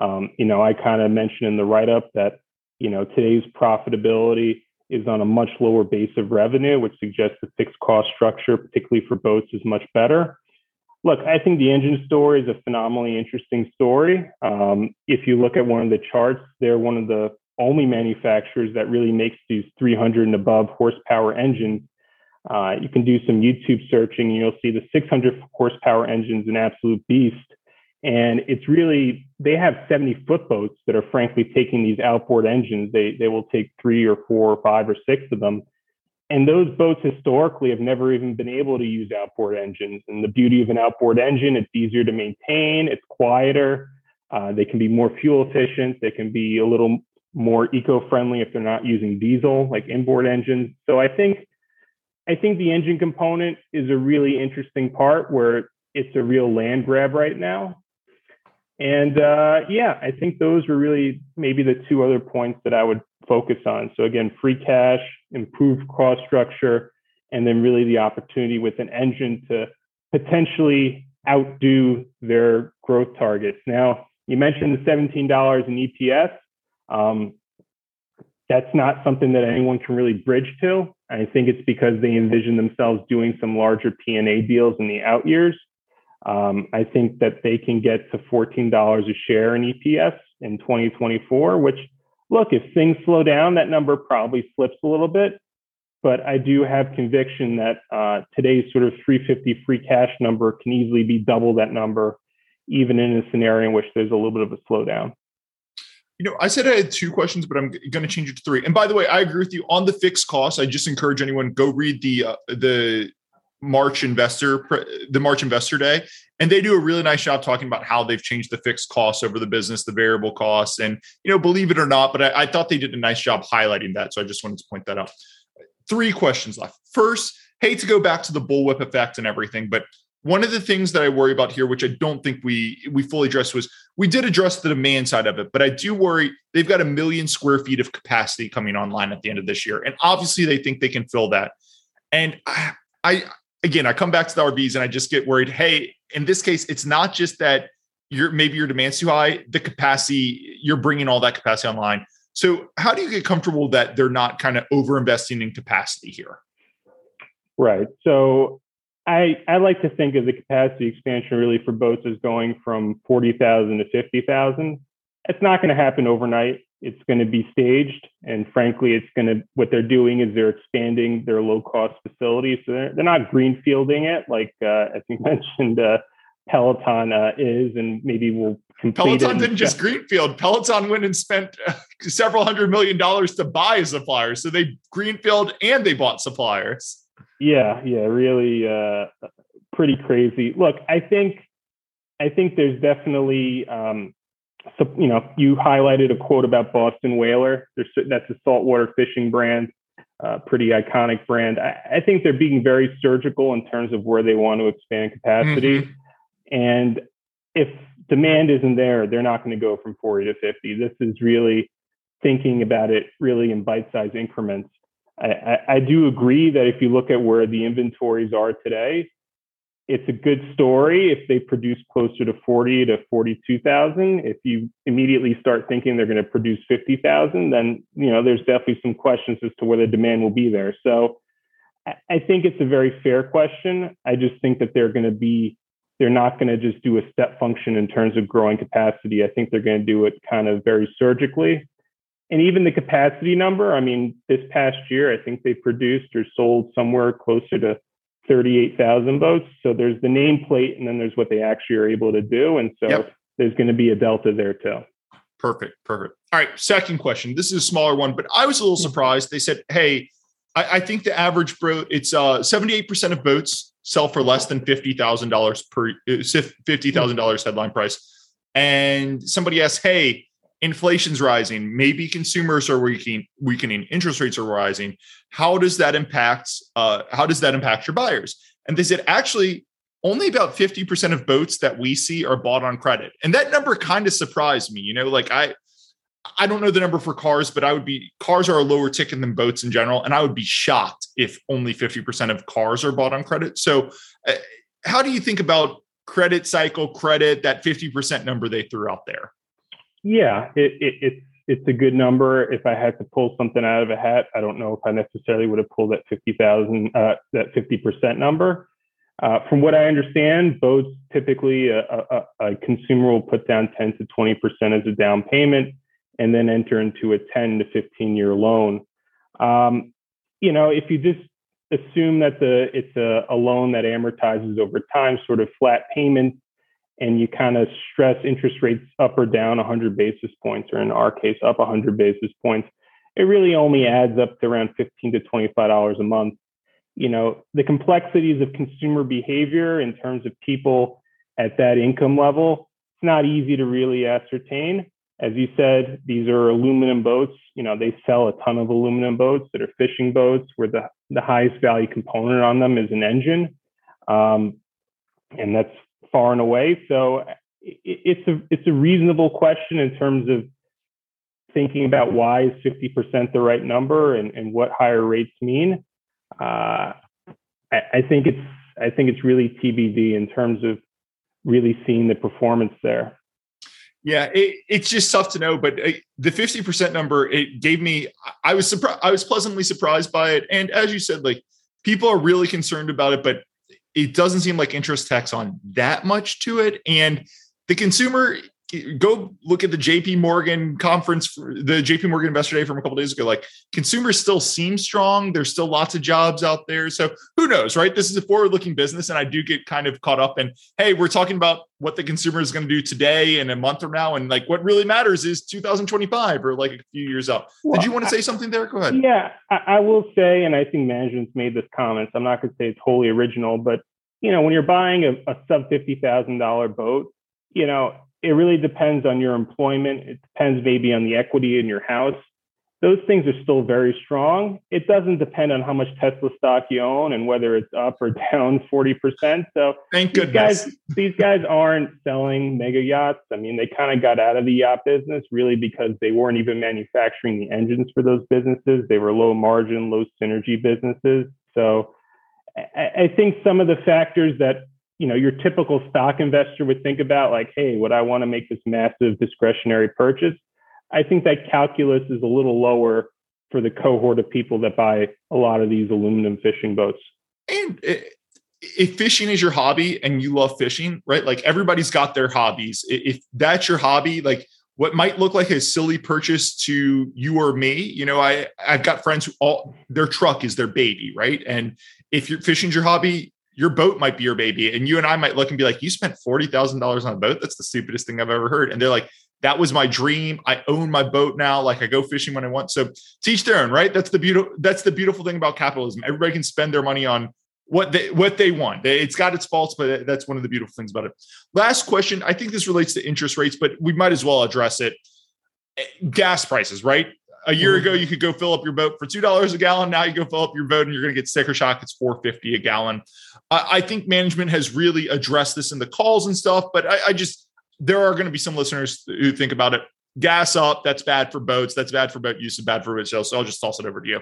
Um, you know, I kind of mentioned in the write up that you know, today's profitability is on a much lower base of revenue, which suggests the fixed cost structure, particularly for boats, is much better. Look, I think the engine story is a phenomenally interesting story. Um, if you look at one of the charts, they're one of the only manufacturers that really makes these 300 and above horsepower engines. Uh, you can do some YouTube searching and you'll see the 600 horsepower engines an absolute beast. And it's really, they have 70 foot boats that are frankly taking these outboard engines. They, they will take three or four or five or six of them. And those boats historically have never even been able to use outboard engines. And the beauty of an outboard engine, it's easier to maintain, it's quieter, uh, they can be more fuel efficient, they can be a little more eco-friendly if they're not using diesel like inboard engines. So I think I think the engine component is a really interesting part where it's a real land grab right now. And uh, yeah, I think those were really maybe the two other points that I would focus on. So again, free cash, improved cost structure, and then really the opportunity with an engine to potentially outdo their growth targets. Now, you mentioned the $17 in EPS. Um, that's not something that anyone can really bridge to. I think it's because they envision themselves doing some larger P&A deals in the out years. Um, I think that they can get to $14 a share in EPS in 2024, which, look, if things slow down, that number probably slips a little bit. but I do have conviction that uh, today's sort of 350 free cash number can easily be double that number, even in a scenario in which there's a little bit of a slowdown. You know, I said I had two questions, but I'm going to change it to three. And by the way, I agree with you on the fixed costs. I just encourage anyone go read the uh, the March investor the March investor day, and they do a really nice job talking about how they've changed the fixed costs over the business, the variable costs, and you know, believe it or not, but I, I thought they did a nice job highlighting that. So I just wanted to point that out. Three questions left. First, hate to go back to the bullwhip effect and everything, but one of the things that I worry about here, which I don't think we we fully addressed, was we did address the demand side of it, but I do worry they've got a million square feet of capacity coming online at the end of this year, and obviously they think they can fill that. And I, I again, I come back to the RVs and I just get worried. Hey, in this case, it's not just that you're maybe your demand's too high. The capacity you're bringing all that capacity online. So how do you get comfortable that they're not kind of over investing in capacity here? Right. So I I like to think of the capacity expansion really for boats as going from forty thousand to fifty thousand. It's not going to happen overnight it's going to be staged and frankly it's going to what they're doing is they're expanding their low cost facilities. So they're, they're not greenfielding it like uh, as you mentioned uh, peloton uh, is and maybe we'll peloton didn't just greenfield. Peloton went and spent uh, several hundred million dollars to buy a supplier. So they greenfield and they bought suppliers. Yeah yeah really uh, pretty crazy. Look i think i think there's definitely um, you know, you highlighted a quote about Boston Whaler. There's, that's a saltwater fishing brand, uh, pretty iconic brand. I, I, think they're being very surgical in terms of where they want to expand capacity. Mm-hmm. And if demand isn't there, they're not going to go from 40 to 50. This is really thinking about it really in bite-sized increments. I, I, I do agree that if you look at where the inventories are today, it's a good story if they produce closer to 40 to 42,000. If you immediately start thinking they're going to produce 50,000, then, you know, there's definitely some questions as to whether demand will be there. So I think it's a very fair question. I just think that they're going to be, they're not going to just do a step function in terms of growing capacity. I think they're going to do it kind of very surgically. And even the capacity number, I mean, this past year, I think they produced or sold somewhere closer to 38,000 boats. So there's the nameplate and then there's what they actually are able to do. And so yep. there's going to be a delta there too. Perfect. Perfect. All right. Second question. This is a smaller one, but I was a little surprised. They said, hey, I, I think the average boat, it's uh, 78% of boats sell for less than $50,000 per $50,000 headline price. And somebody asked, hey, inflation's rising, maybe consumers are weakening, weakening, interest rates are rising. How does that impact? Uh, how does that impact your buyers? And they said actually, only about 50% of boats that we see are bought on credit. And that number kind of surprised me. You know, like I I don't know the number for cars, but I would be cars are a lower ticket than boats in general. And I would be shocked if only 50% of cars are bought on credit. So uh, how do you think about credit cycle credit, that 50% number they threw out there? Yeah, it, it, it's it's a good number. If I had to pull something out of a hat, I don't know if I necessarily would have pulled that fifty thousand, uh, that fifty percent number. Uh, from what I understand, boats typically a, a, a, consumer will put down ten to twenty percent as a down payment, and then enter into a ten to fifteen year loan. Um, you know, if you just assume that the it's a, a loan that amortizes over time, sort of flat payments, and you kind of stress interest rates up or down 100 basis points, or in our case, up 100 basis points, it really only adds up to around 15 to 25 dollars a month. You know, the complexities of consumer behavior in terms of people at that income level, it's not easy to really ascertain. As you said, these are aluminum boats. You know, they sell a ton of aluminum boats that are fishing boats where the, the highest value component on them is an engine. Um, and that's far and away. So it's a it's a reasonable question in terms of thinking about why is 50% the right number and, and what higher rates mean. Uh, I, I think it's I think it's really TBD in terms of really seeing the performance there. Yeah, it, it's just tough to know, but uh, the 50% number it gave me I was surprised I was pleasantly surprised by it and as you said like people are really concerned about it but it doesn't seem like interest tax on that much to it. And the consumer, go look at the JP Morgan conference, the JP Morgan Investor Day from a couple days ago. Like consumers still seem strong. There's still lots of jobs out there. So who knows, right? This is a forward looking business. And I do get kind of caught up in, hey, we're talking about what the consumer is going to do today and a month from now. And like what really matters is 2025 or like a few years out. Well, Did you want to say something there? Go ahead. Yeah, I, I will say, and I think management's made this comment. So I'm not going to say it's wholly original, but you know, when you're buying a, a sub $50,000 boat, you know, it really depends on your employment. It depends maybe on the equity in your house. Those things are still very strong. It doesn't depend on how much Tesla stock you own and whether it's up or down 40%. So thank these goodness. Guys, these guys aren't selling mega yachts. I mean, they kind of got out of the yacht business really because they weren't even manufacturing the engines for those businesses. They were low margin, low synergy businesses. So I think some of the factors that you know your typical stock investor would think about like hey would i want to make this massive discretionary purchase? I think that calculus is a little lower for the cohort of people that buy a lot of these aluminum fishing boats. And eh, if fishing is your hobby and you love fishing right like everybody's got their hobbies. If that's your hobby like what might look like a silly purchase to you or me you know i i've got friends who all their truck is their baby right? And if you're fishing's your hobby your boat might be your baby. And you and I might look and be like, you spent $40,000 on a boat. That's the stupidest thing I've ever heard. And they're like, that was my dream. I own my boat now. Like I go fishing when I want. So teach their own, right? That's the beautiful, that's the beautiful thing about capitalism. Everybody can spend their money on what they what they want. It's got its faults, but that's one of the beautiful things about it. Last question. I think this relates to interest rates, but we might as well address it. Eh, gas prices, right? A year mm-hmm. ago you could go fill up your boat for two dollars a gallon. Now you go fill up your boat and you're going to get sticker shock. It's four fifty a gallon. I think management has really addressed this in the calls and stuff, but I, I just there are going to be some listeners who think about it. Gas up, that's bad for boats. That's bad for boat use and bad for boat sales. So I'll just toss it over to you.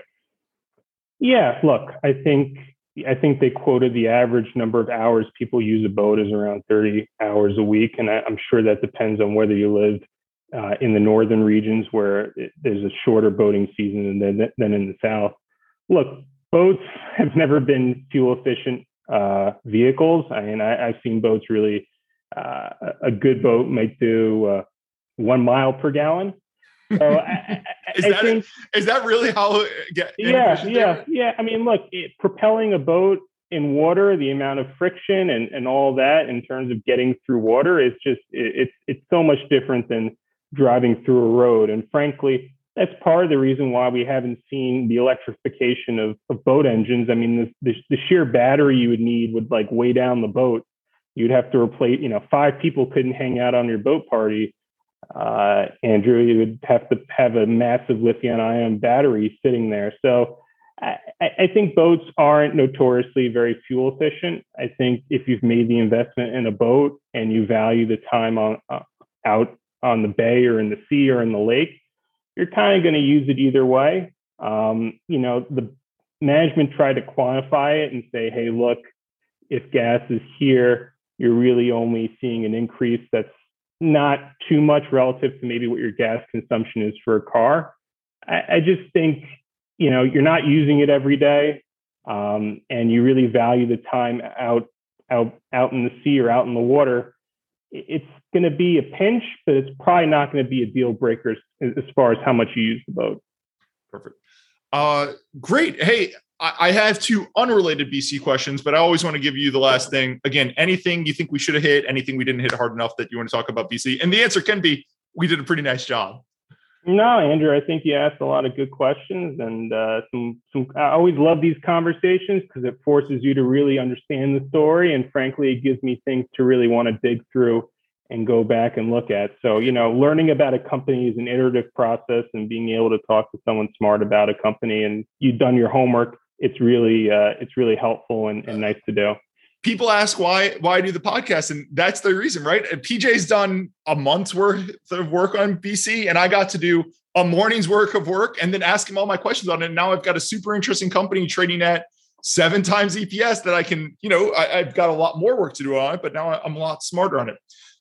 Yeah, look, I think I think they quoted the average number of hours people use a boat is around 30 hours a week, and I, am sure that depends on whether you live uh, in the northern regions where it, there's a shorter boating season than, than in the south. Look, boats have never been fuel efficient uh, vehicles. I mean, I, have seen boats really, uh, a good boat might do uh, one mile per gallon. So I, is, I that think, is that really how? Get yeah, yeah, there? yeah. I mean, look, it, propelling a boat in water, the amount of friction and, and all that in terms of getting through water is just it, it's it's so much different than driving through a road. And frankly, that's part of the reason why we haven't seen the electrification of, of boat engines. I mean, the, the, the, sheer battery you would need would like weigh down the boat. You'd have to replace, you know, five people couldn't hang out on your boat party. Uh, Andrew, you would have to have a massive lithium ion battery sitting there. So I, I think boats aren't notoriously very fuel efficient. I think if you've made the investment in a boat and you value the time on uh, out on the bay or in the sea or in the lake, you're kind of going to use it either way. Um, you know, the management tried to quantify it and say, hey, look, if gas is here, you're really only seeing an increase that's not too much relative to maybe what your gas consumption is for a car. I, I just think, you know, you're not using it every day. Um, and you really value the time out out out in the sea or out in the water it's going to be a pinch, but it's probably not going to be a deal breaker as, as far as how much you use the boat. Perfect. Uh, great. Hey, I, I have two unrelated BC questions, but I always want to give you the last thing. Again, anything you think we should have hit, anything we didn't hit hard enough that you want to talk about BC? And the answer can be we did a pretty nice job. No, Andrew, I think you asked a lot of good questions, and uh, some some. I always love these conversations because it forces you to really understand the story, and frankly, it gives me things to really want to dig through and go back and look at. So, you know, learning about a company is an iterative process, and being able to talk to someone smart about a company, and you've done your homework. It's really uh, it's really helpful and, and nice to do people ask why why I do the podcast, and that's the reason, right? PJ's done a month's worth of work on BC, and I got to do a morning's work of work and then ask him all my questions on it. And now I've got a super interesting company trading at seven times EPS that I can, you know, I, have got a lot more work to do on it, but now I'm a lot smarter on it.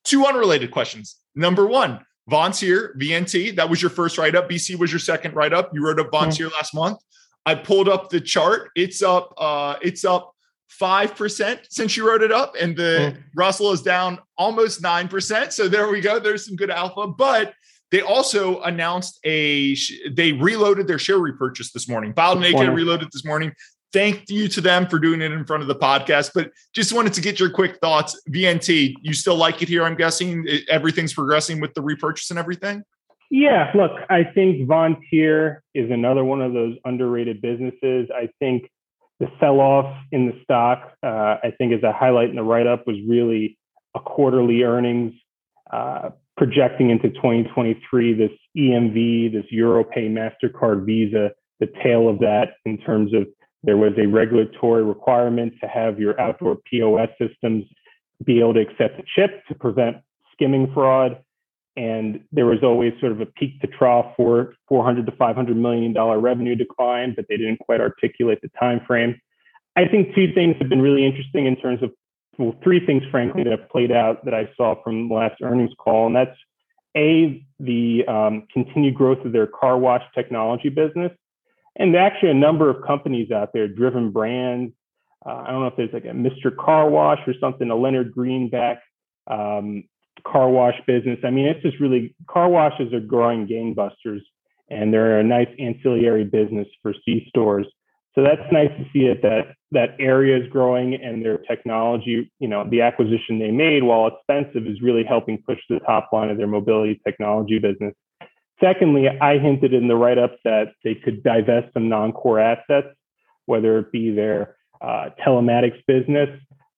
Two unrelated questions. Number one, Vontier, VNT, that was your first write up. BC was your second write up. You wrote up Vontier mm-hmm. last month. I pulled up the chart. It's up, uh, it's up 5% since you wrote it up, and the mm. Russell is down almost 9%. So there we go. There's some good alpha. But they also announced a, they reloaded their share repurchase this morning. Filed 8K reloaded this morning. Thank you to them for doing it in front of the podcast. But just wanted to get your quick thoughts. VNT, you still like it here? I'm guessing everything's progressing with the repurchase and everything. Yeah, look, I think Vontier is another one of those underrated businesses. I think the sell off in the stock, uh, I think, as a highlight in the write up, was really a quarterly earnings uh, projecting into 2023. This EMV, this EuroPay, MasterCard, Visa, the tail of that in terms of there was a regulatory requirement to have your outdoor POS systems be able to accept a chip to prevent skimming fraud and there was always sort of a peak to trough for 400 to 500 million dollar revenue decline, but they didn't quite articulate the time frame. I think two things have been really interesting in terms of well, three things, frankly, that have played out that I saw from the last earnings call, and that's a the um, continued growth of their car wash technology business, and actually a number of companies out there, driven brands. Uh, I don't know if there's like a Mr. Car Wash or something, a Leonard Greenback um, car wash business. I mean, it's just really car washes are growing gangbusters, and they're a nice ancillary business for C stores. So that's nice to see it that that area is growing and their technology, you know, the acquisition they made, while expensive, is really helping push the top line of their mobility technology business. Secondly, I hinted in the write up that they could divest some non core assets, whether it be their uh, telematics business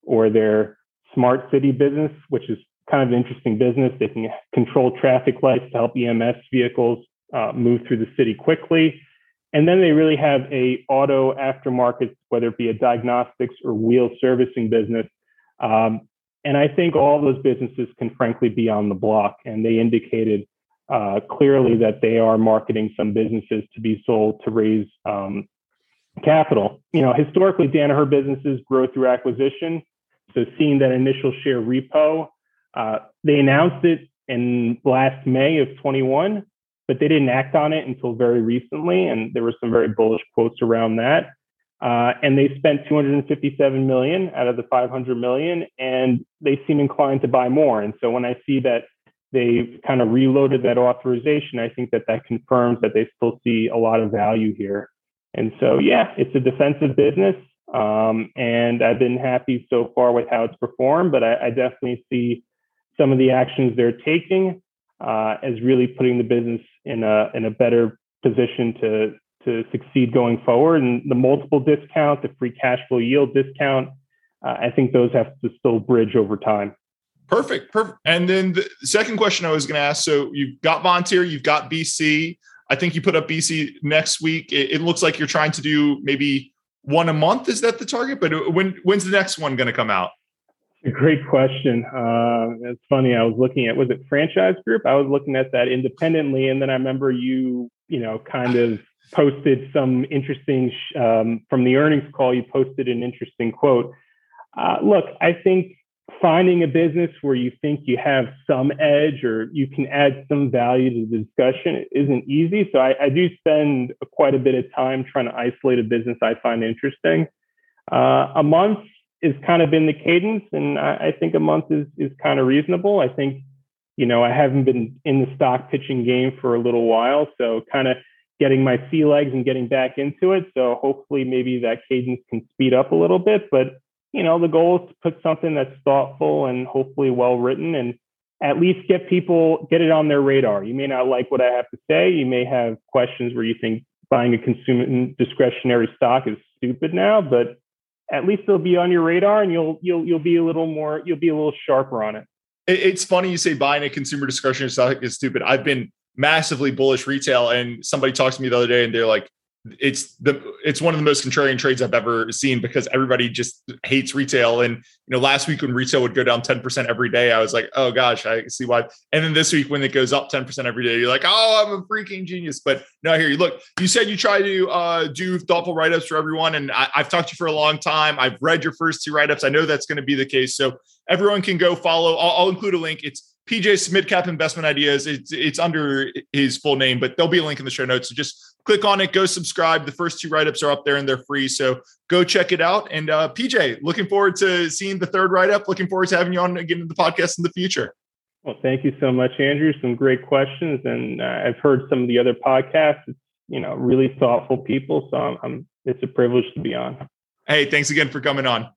or their smart city business, which is kind of an interesting business. They can control traffic lights to help EMS vehicles uh, move through the city quickly. And then they really have a auto aftermarket, whether it be a diagnostics or wheel servicing business. Um, and I think all those businesses can frankly be on the block. And they indicated uh, clearly that they are marketing some businesses to be sold to raise um, capital. You know, historically, Danaher businesses grow through acquisition. So seeing that initial share repo uh, they announced it in last May of 21, but they didn't act on it until very recently, and there were some very bullish quotes around that. Uh, and they spent 257 million out of the 500 million, and they seem inclined to buy more. And so when I see that they've kind of reloaded that authorization, I think that that confirms that they still see a lot of value here. And so, yeah, it's a defensive business. Um, and I've been happy so far with how it's performed, but I, I definitely see some of the actions they're taking uh, as really putting the business in a in a better position to to succeed going forward. And the multiple discount, the free cash flow yield discount, uh, I think those have to still bridge over time. Perfect, perfect. And then the second question I was going to ask: so you've got Vontier, you've got BC. I think you put up BC next week. It, it looks like you're trying to do maybe one a month. Is that the target? But when when's the next one going to come out? Great question. Uh, it's funny. I was looking at was it franchise group? I was looking at that independently, and then I remember you, you know, kind of posted some interesting um, from the earnings call. You posted an interesting quote. Uh, look, I think finding a business where you think you have some edge or you can add some value to the discussion isn't easy. So I, I do spend quite a bit of time trying to isolate a business I find interesting. Uh, a month is kind of been the cadence, and I, I think a month is is kind of reasonable. I think, you know, I haven't been in the stock pitching game for a little while, so kind of getting my sea legs and getting back into it. So hopefully, maybe that cadence can speed up a little bit. But you know, the goal is to put something that's thoughtful and hopefully well written, and at least get people get it on their radar. You may not like what I have to say. You may have questions where you think buying a consumer discretionary stock is stupid now, but at least they'll be on your radar and you'll you'll you'll be a little more you'll be a little sharper on it. It's funny you say buying a consumer discretionary stock is stupid. I've been massively bullish retail, and somebody talked to me the other day, and they're like, it's the it's one of the most contrarian trades I've ever seen because everybody just hates retail. And you know, last week when retail would go down 10% every day, I was like, oh gosh, I see why. And then this week when it goes up 10% every day, you're like, oh, I'm a freaking genius. But no, here you look, you said you try to uh, do thoughtful write-ups for everyone. And I, have talked to you for a long time. I've read your first two write-ups. I know that's going to be the case. So everyone can go follow. I'll, I'll include a link. It's PJ Midcap Investment Ideas. It's it's under his full name, but there'll be a link in the show notes. So just click on it, go subscribe. The first two write ups are up there and they're free. So go check it out. And uh, PJ, looking forward to seeing the third write up. Looking forward to having you on again in the podcast in the future. Well, thank you so much, Andrew. Some great questions, and uh, I've heard some of the other podcasts. It's you know really thoughtful people, so I'm, I'm it's a privilege to be on. Hey, thanks again for coming on.